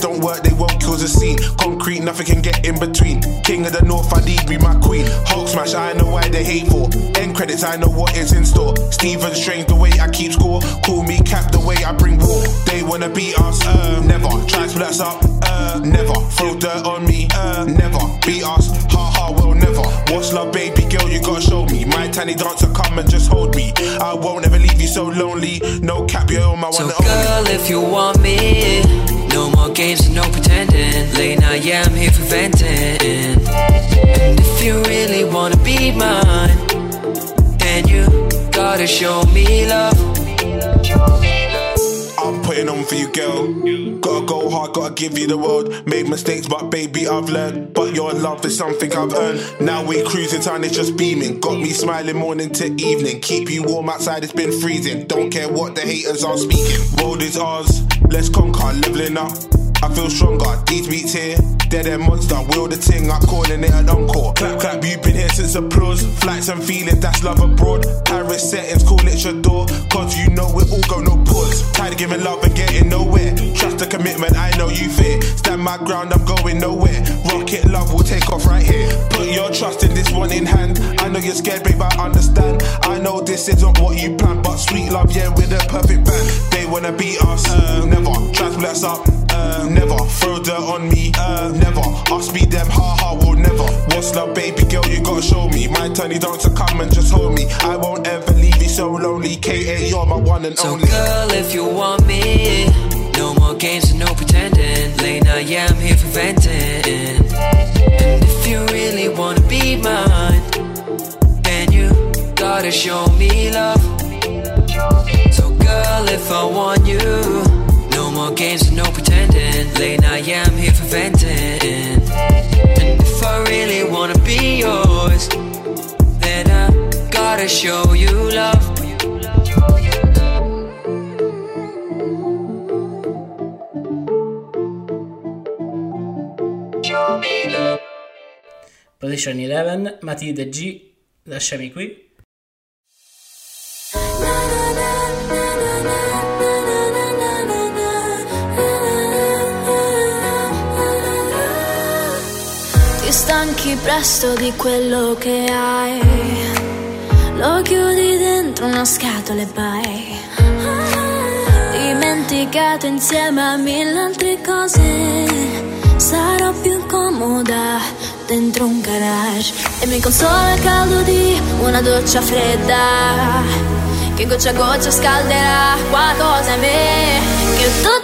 Don't work, they won't kill the scene. Concrete, nothing can get in between. King of the North, I need be my queen. Hulk smash, I know why they hate for. End credits, I know what is in store. Stephen Strange, the way I keep score. Call me cap, the way I bring war. They wanna beat us, uh, never. Try to split us up, uh, never. Throw dirt on me, uh, never. Beat us, ha ha, well never. What's love, baby girl? You gotta show me. My tiny dancer, come and just hold me. I won't ever leave you so lonely. No cap, you're my So, one only. girl, if you want me, no more games and no pretending. Late night, yeah, I'm here for venting. And if you really wanna be mine, then you gotta show me love. Putting on for you, girl. Gotta go hard, gotta give you the world. Made mistakes, but baby, I've learned. But your love is something I've earned. Now we cruising, town is just beaming. Got me smiling morning to evening. Keep you warm outside, it's been freezing. Don't care what the haters are speaking. Road is ours, let's conquer, leveling up. I feel stronger, these beats here. They're monster, will the ting, I'm calling it an encore. Clap, clap, you've been here since applause. Flights and feelings, that's love abroad. Paris settings, call it your door. Cause you know it all go no pause. Tired of giving love and getting nowhere. Trust the commitment, I know you fear. Stand my ground, I'm going nowhere. Rocket love will take off right here. Put your trust in this one in hand. I know you're scared, babe, I understand. I know this isn't what you planned, but sweet love, yeah, we're the perfect band. They wanna beat us, uh, never. Try to us up, uh, never. Throw dirt on me, uh, never. Us be them, ha ha, will never. What's love, baby girl, you gotta show me. My tiny dancer, come and just hold me. I won't ever leave you so lonely. KA, you're my one and only. So, only. girl, if you want me, no more games and no pretending. Late night, yeah, I'm here for venting. And if you really wanna be mine, then you gotta show me love. So, girl, if I want you, games and no pretending. Late night, yeah, I'm here for venting. And if I really wanna be yours, then I gotta show you love. Position 11, Matilde G, lasciami qui. Stanchi presto di quello che hai. Lo chiudi dentro una scatola e vai. Dimenticato insieme a mille altre cose. Sarò più comoda dentro un garage. E mi consola il caldo di una doccia fredda. Che goccia a goccia scalderà qualcosa in me. Che tutte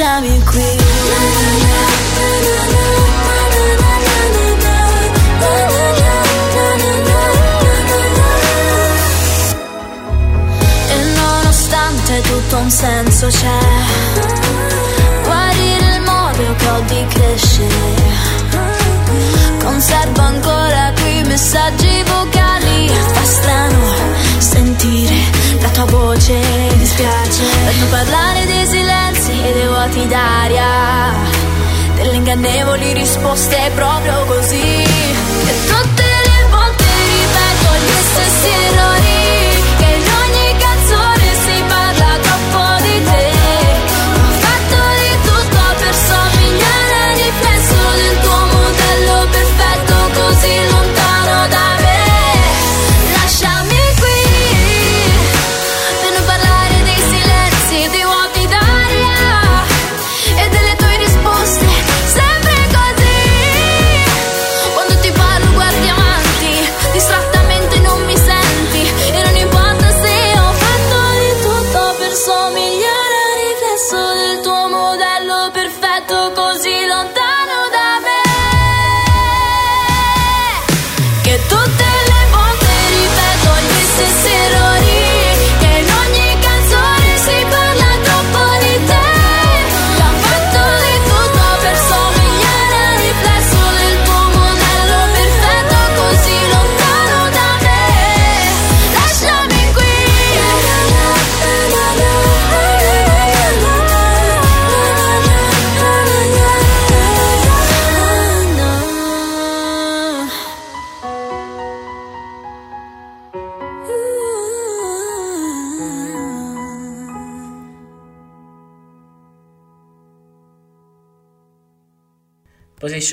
Lasciami qui. E nonostante tutto un senso c'è Guarire il modo che ho di crescere Conservo ancora qui messaggi vocali Fa strano sentire la tua voce Mi dispiace. Non parlare dei silenzi e dei vuoti d'aria Delle ingannevoli risposte proprio così. E tutte le volte ripeto gli stessi errori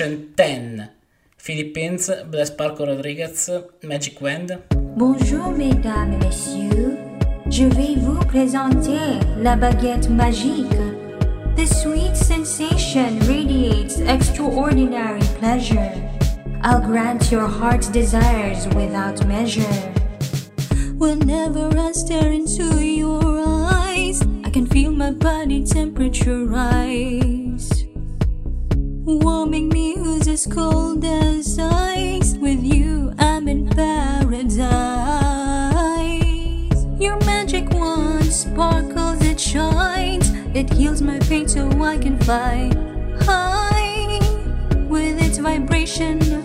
Edition 10 Philippines, Bless Parco Rodriguez, Magick Wand. Bonjour mesdames et messieurs, je vais vous présenter la baguette magique. The sweet sensation radiates extraordinary pleasure. I'll grant your heart's desires without measure. Whenever I stare into your eyes, I can feel my body temperature rise warming me who's as cold as ice. With you, I'm in paradise. Your magic wand sparkles, it shines, it heals my pain so I can fly high with its vibration.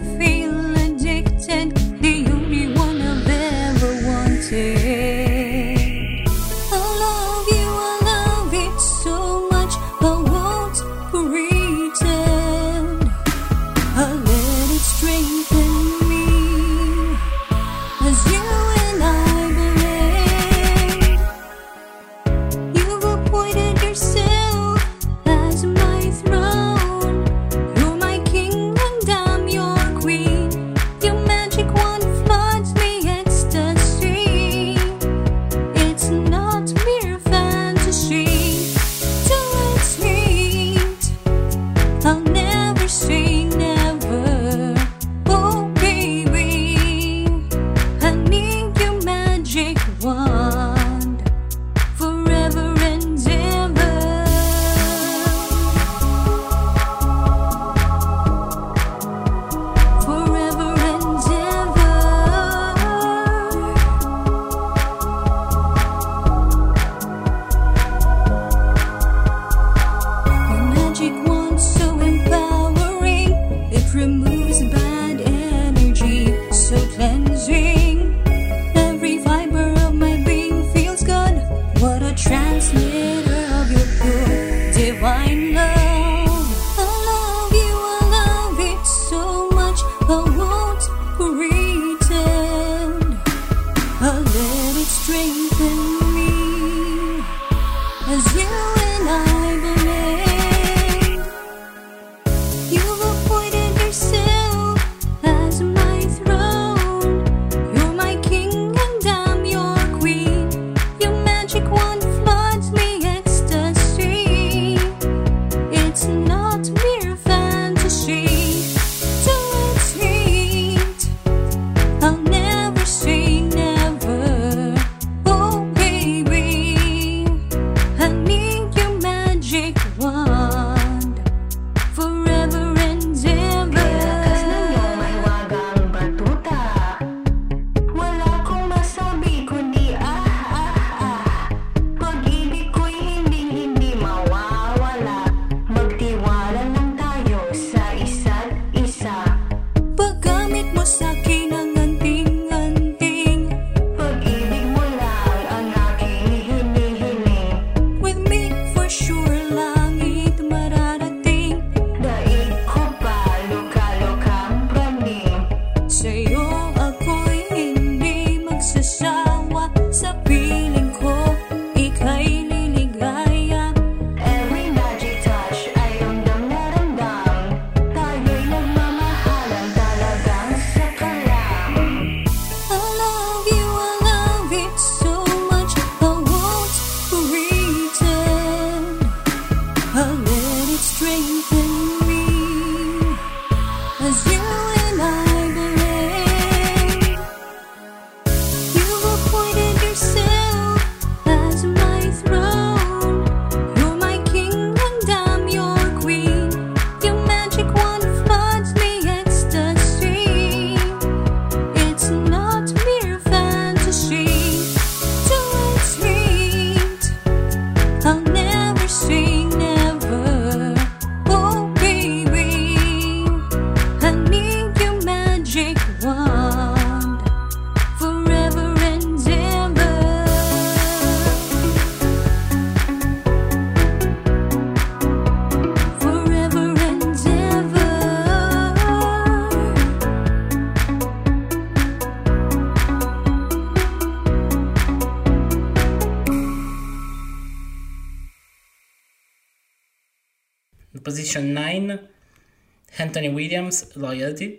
Anthony Williams, Loyalty.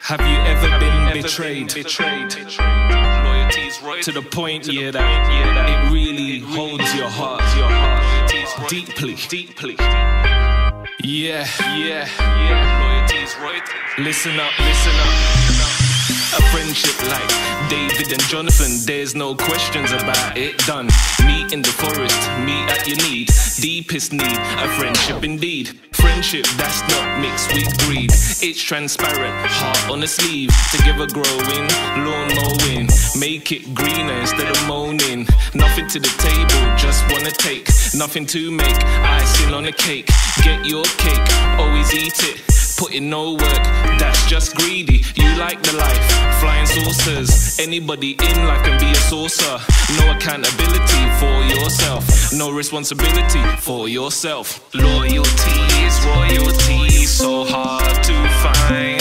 Have you ever been betrayed? Betrayed. To the point, yeah, that it really holds your heart, your heart deeply, deeply. Yeah, yeah, yeah. Listen up, listen up. Friendship like David and Jonathan, there's no questions about it. Done. Meet in the forest, meet at your need. Deepest need, a friendship indeed. Friendship that's not mixed with greed. It's transparent, heart on the sleeve. Together growing, lawn mowing. Make it greener instead of moaning. Nothing to the table, just wanna take. Nothing to make, icing on the cake. Get your cake, always eat it. Put in no work, that's just greedy. You like the life, flying saucers. Anybody in life can be a saucer. No accountability for yourself, no responsibility for yourself. Loyalty is royalty, so hard to find.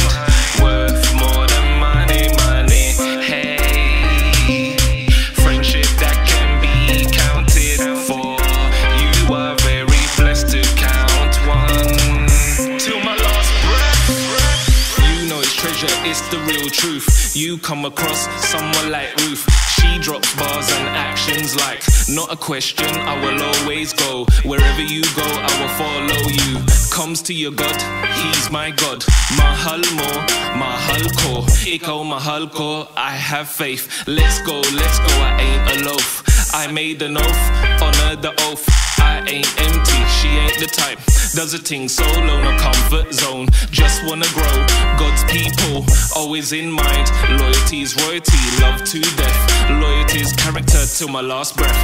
The real truth. You come across someone like Ruth. She drops bars and actions like not a question. I will always go wherever you go. I will follow you. Comes to your God, He's my God. Mahal mo, mahal ko. Ikaw. I have faith. Let's go, let's go. I ain't a loaf. I made an oath, honor the oath. I ain't empty, she ain't the type. Does a thing solo, no comfort zone. Just wanna grow. God's people, always in mind. Loyalty is royalty, love to death. Loyalty is character till my last breath.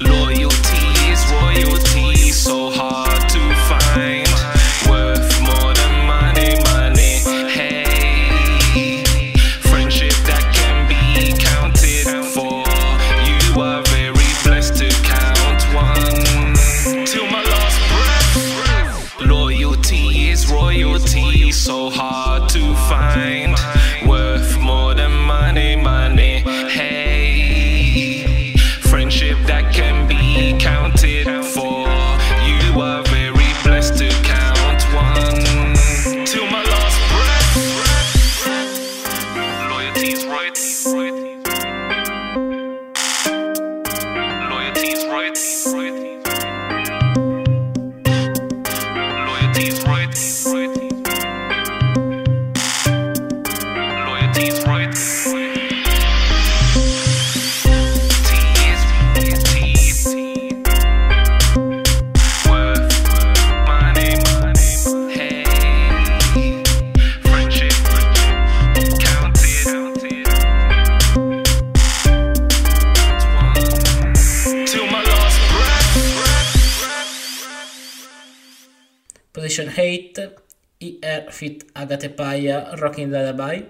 Loyalty is royalty, so hard Agate Paya, Rocking Lullaby.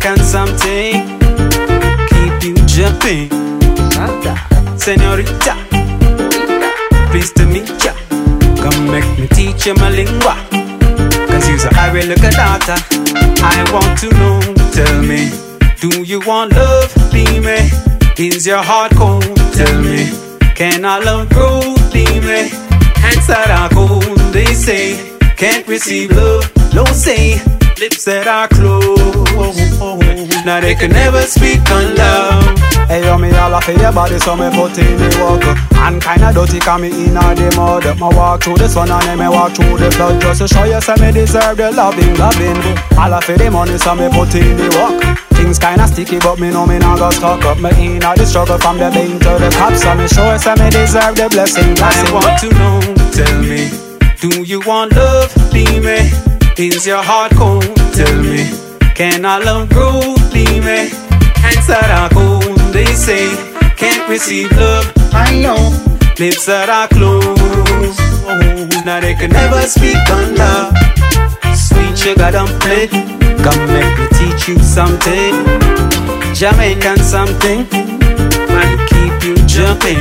Jamaican something, keep you jumping. Senorita, pleased to meet ya. Come make me teach you my lingua. Cause you's a look little daughter. I want to know, tell me, do you want love? Be me. Is your heart cold? Tell me, can I love grow? Be me. Hands that are cold, they say, can't receive love. No say, lips that are closed. Now they can never speak on love. Hey, yo, me all for your body, so me put in the work. And kinda dirty, cause me in all the mud. Me walk through the sun and then me walk through the flood. Just to show you, say me deserve the loving, loving. All for the money, so me put in the work. Things kinda sticky, but me know me not gonna stuck up. Me in all the struggle from the vein to the top. So me sure, say me deserve the blessing, blessing. I want to know, tell me, do you want love? Be me. Is your heart cold? Tell me, can I love grow? Be me. Hands that are cold, they say, can't receive love. I know, lips that are closed. Now they can never speak on love. Sweet sugar dumpling, come make me teach you something. Jamaican something, man keep you jumping.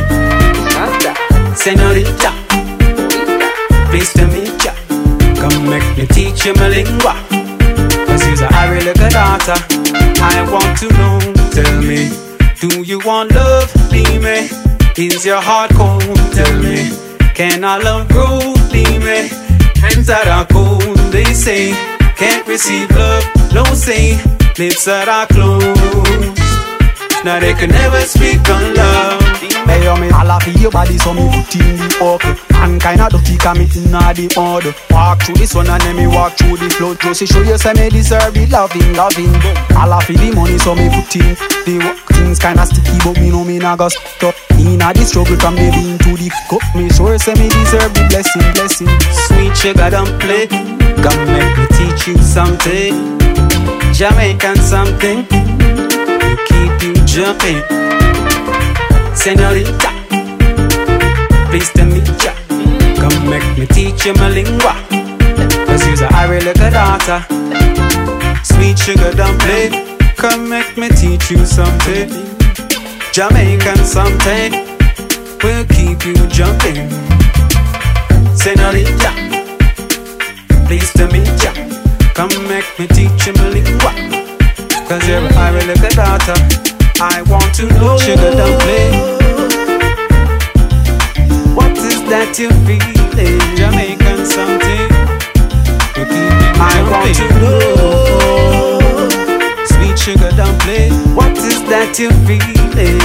Senorita, please meet ya. Come make me teach you my lingua. Cause you's a Irish little daughter. I want to know, tell me, do you want love? Me. Is your heart cold? Tell me, can I love grow? Me. Hands that are cold, they say, can't receive love. No say, lips that are closed. Now they can never speak on love. Hey, yo, me all for your body, so me put in the up. And kinda dirty, cause me in a the mud. Walk through the sun and then me walk through the flood. Just to show you, say me deserve the loving, loving. All for the money, so me put in the work. Things kinda sticky, but me know me not gonna stop. In a the struggle from the bean to the cup. Me sure, say me deserve the blessing, blessing. Sweet sugar dumpling, come make me teach you something. Jamaican something, keep you jumping. Senorita, please to meet ya. Come make me teach you my lingua. Cause you's a Irish little daughter. Sweet sugar dumpling, come make me teach you something. Jamaican something, We'll keep you jumping. Senorita, please to meet ya. Come make me teach you my lingua. Cause you're a Irish little daughter. I want to know sugar dumpling. What is that you're feeling? Jamaican something. You I want to know. Sweet sugar dumpling. What is that you're feeling?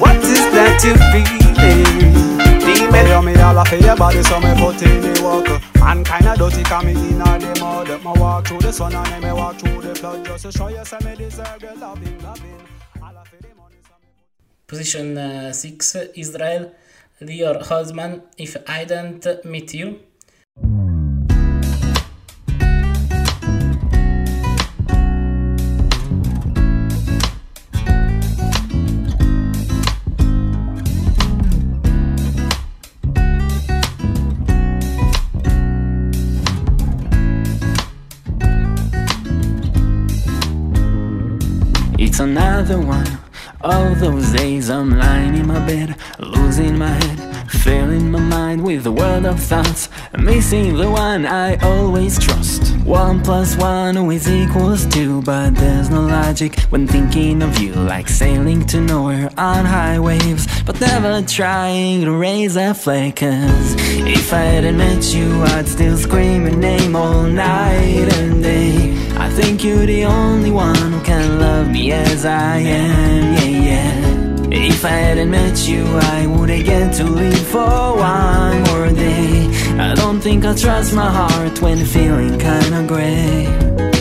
What is that you're feeling? Hey, yo, me all for your body, so me put in the work. And kinda dirty, cause me in a the mud. Me walk through the sun and me walk through the flood. Just to show you, say me deserve the loving, loving. Position uh, 6 Israel. Dear husband, if I don't meet you, It's another one of those days I'm lying in my bed, losing my head, filling my mind with a world of thoughts, missing the one I always trust. One plus one always equals two, but there's no logic when thinking of you, like sailing to nowhere on high waves, but never trying to raise a flag. Cause if I hadn't met you, I'd still scream your name all night and day. I think you're the only one who can love me as I am, yeah. If I hadn't met you, I wouldn't get to live for one more day. I don't think I trust my heart when feeling kinda gray.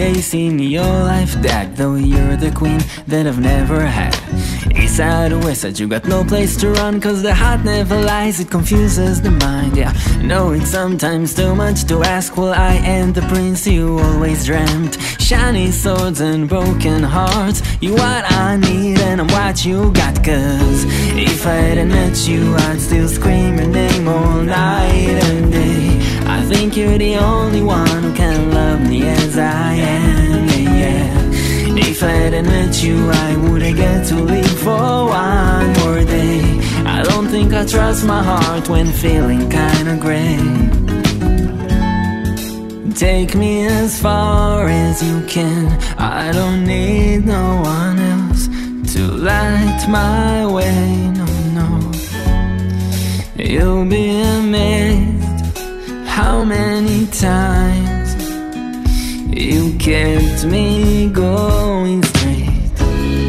Ace in your life deck, though you're the queen that I've never had. East side or west side, you got no place to run, cause the heart never lies, it confuses the mind. Yeah, no, it's sometimes too much to ask. Well, I am the prince you always dreamt. Shiny swords and broken hearts, you what I need, and I'm what you got. Cause if I hadn't met you, I'd still scream your name all night and day. I think you're the only one as I am, yeah, yeah. If I hadn't met you, I wouldn't get to live for one more day. I don't think I trust my heart when feeling kinda gray. Take me as far as you can. I don't need no one else to light my way. No, no. You'll be amazed how many times you kept me going straight.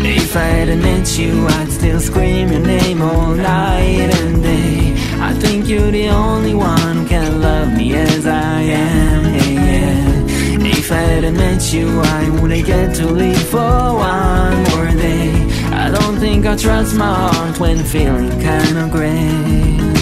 If I hadn't met you, I'd still scream your name all night and day. I think you're the only one who can love me as I am. Yeah, yeah. If I hadn't met you, I wouldn't get to live for one more day. I don't think I trust my heart when feeling kinda gray.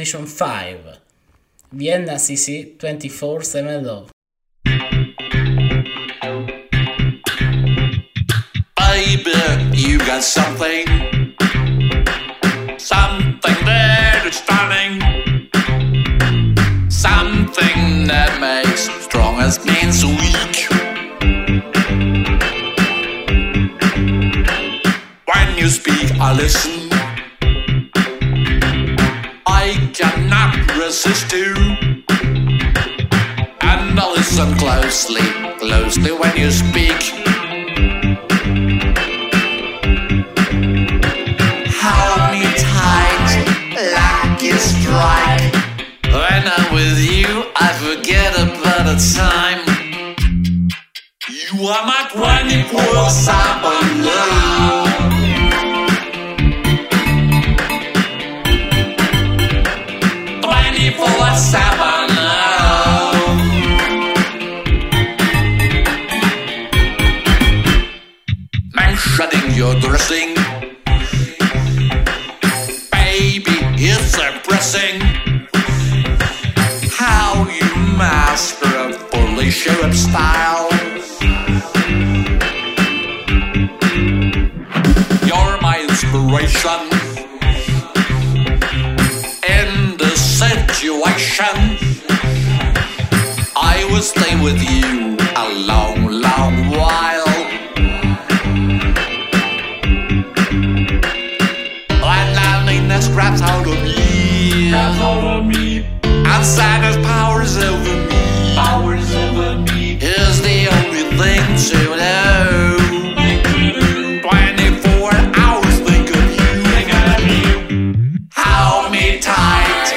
Position 5. Vienna CC 24 7 Love. Baby, you got something. Something that is stunning. Something that makes strong as means weak. When you speak, I listen. Cannot resist. And I listen closely, closely when you speak. Hold me tight, like you strike. When I'm with you, I forget about the time. You are my 24 7 love. Mentioning your dressing. Baby, it's impressing how you master a fully shaped style. You're my inspiration in the situation. I will stay with you grabs hold of me. Grabs hold of me. Outside has powers over me. Powers over me. Is the only thing to know. 24 hours think of you. Hold me tight,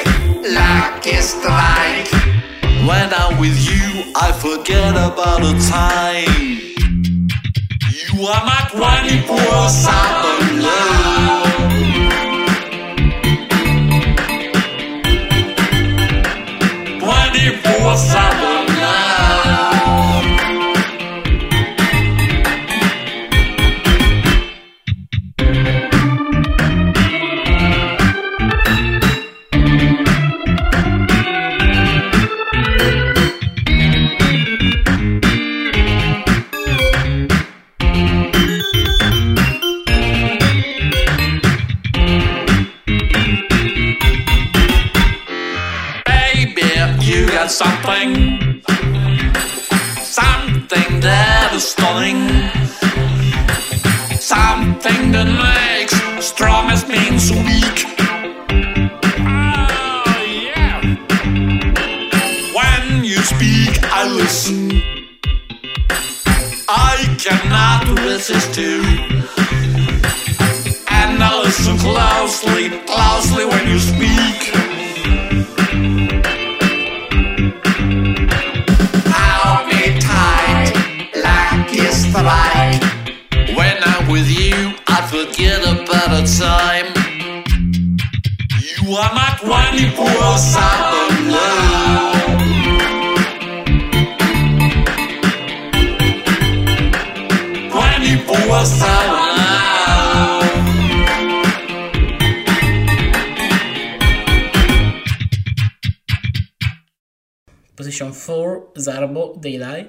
like a strike. When I'm with you, I forget about the time. You are my twenty-four-seven love. coça. de Jedi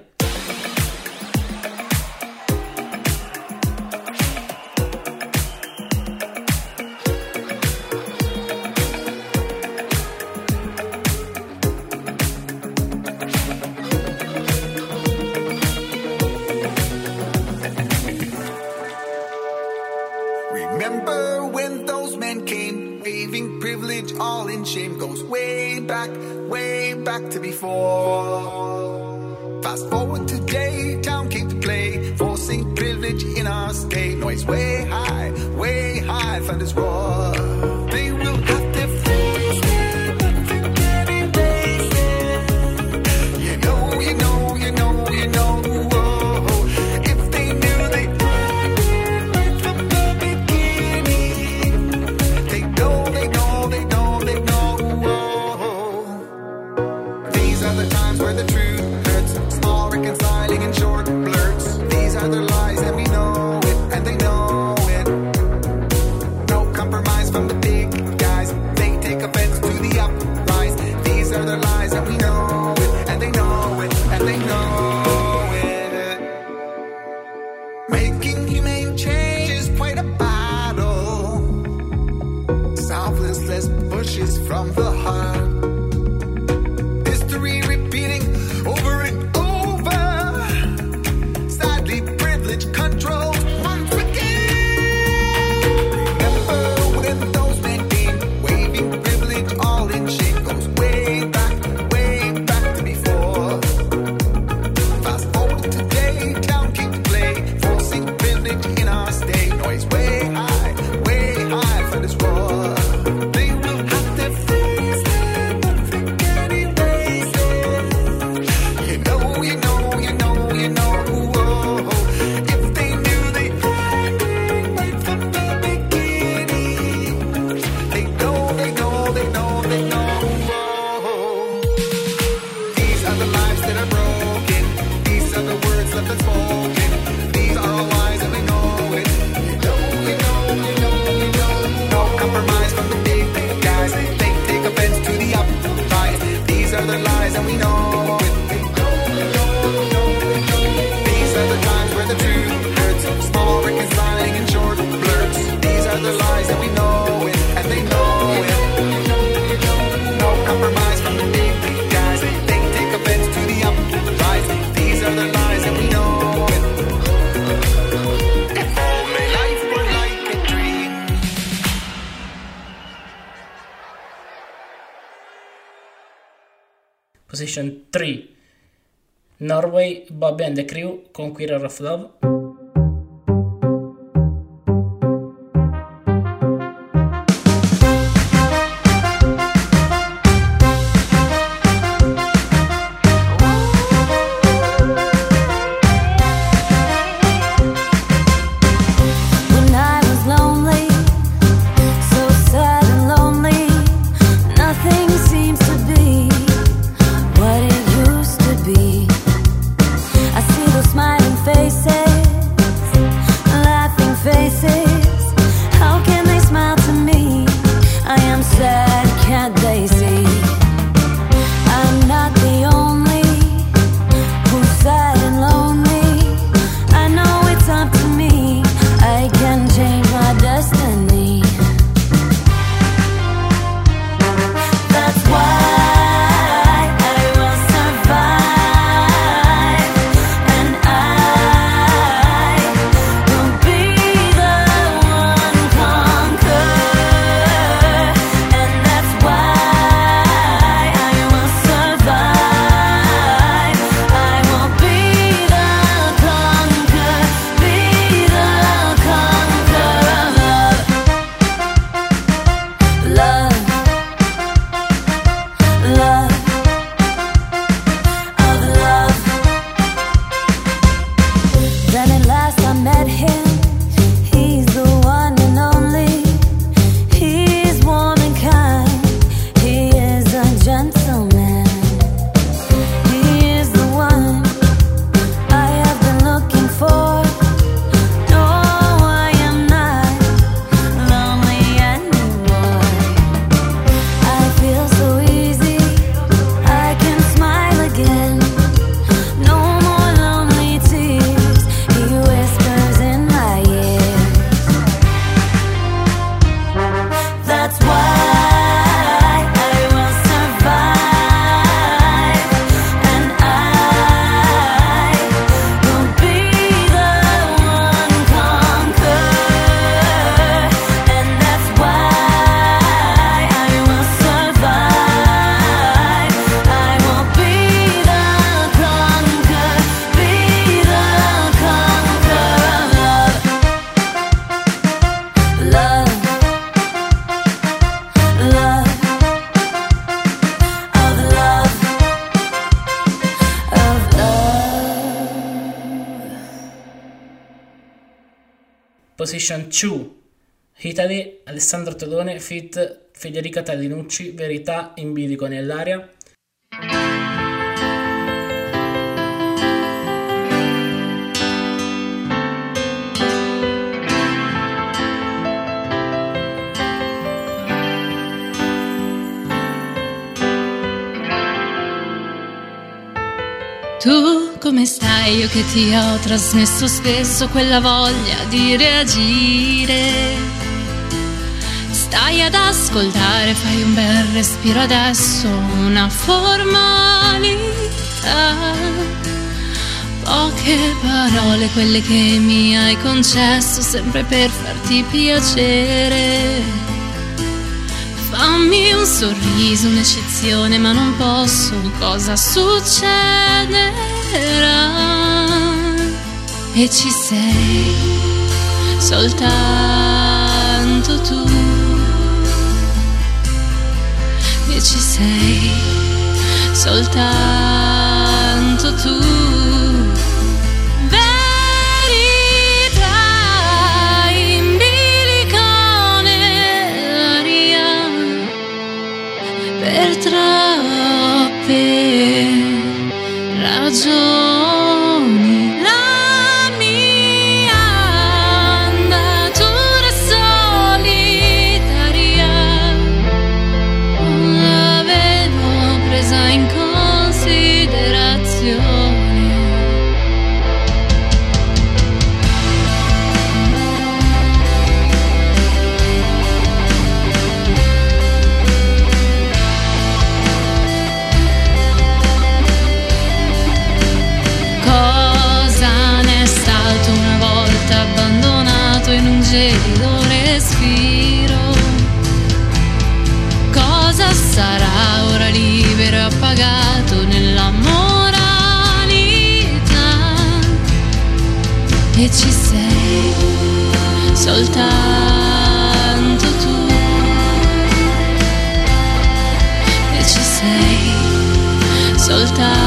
3. Norway, Babende Crew, Conqueror of Love, Position 2, Italy, Alessandro Todone, fit Federica Tallinucci, Verità in bilico nell'aria. Stai? Io che ti ho trasmesso spesso quella voglia di reagire. Stai ad ascoltare, fai un bel respiro adesso, una formalità. Poche parole, quelle che mi hai concesso, sempre per farti piacere. Fammi un sorriso, un'eccezione, ma non posso. Cosa succederà? E ci sei soltanto tu. E ci sei soltanto tu. Soltanto tu. E ci sei soltanto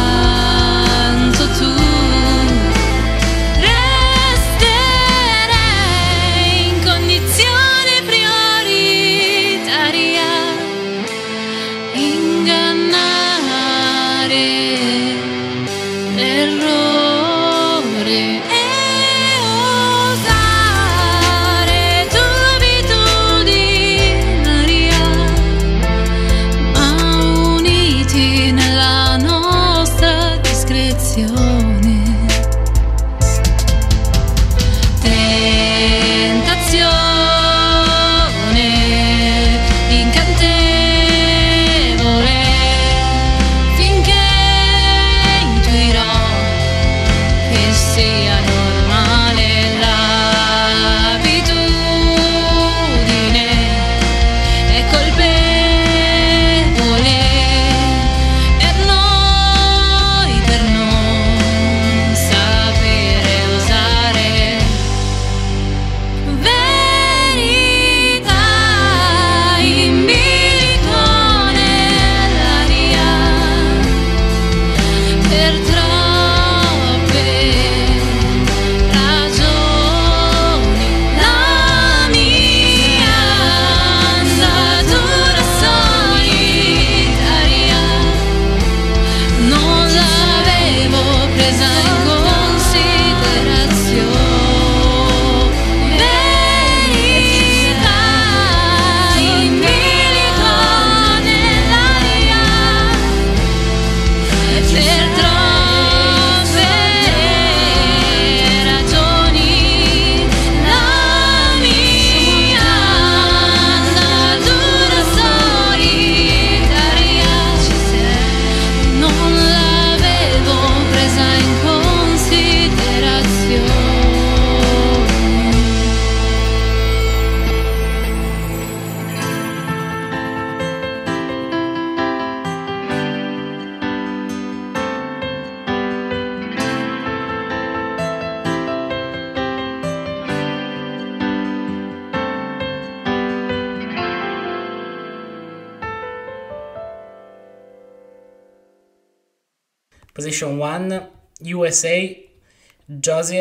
USA,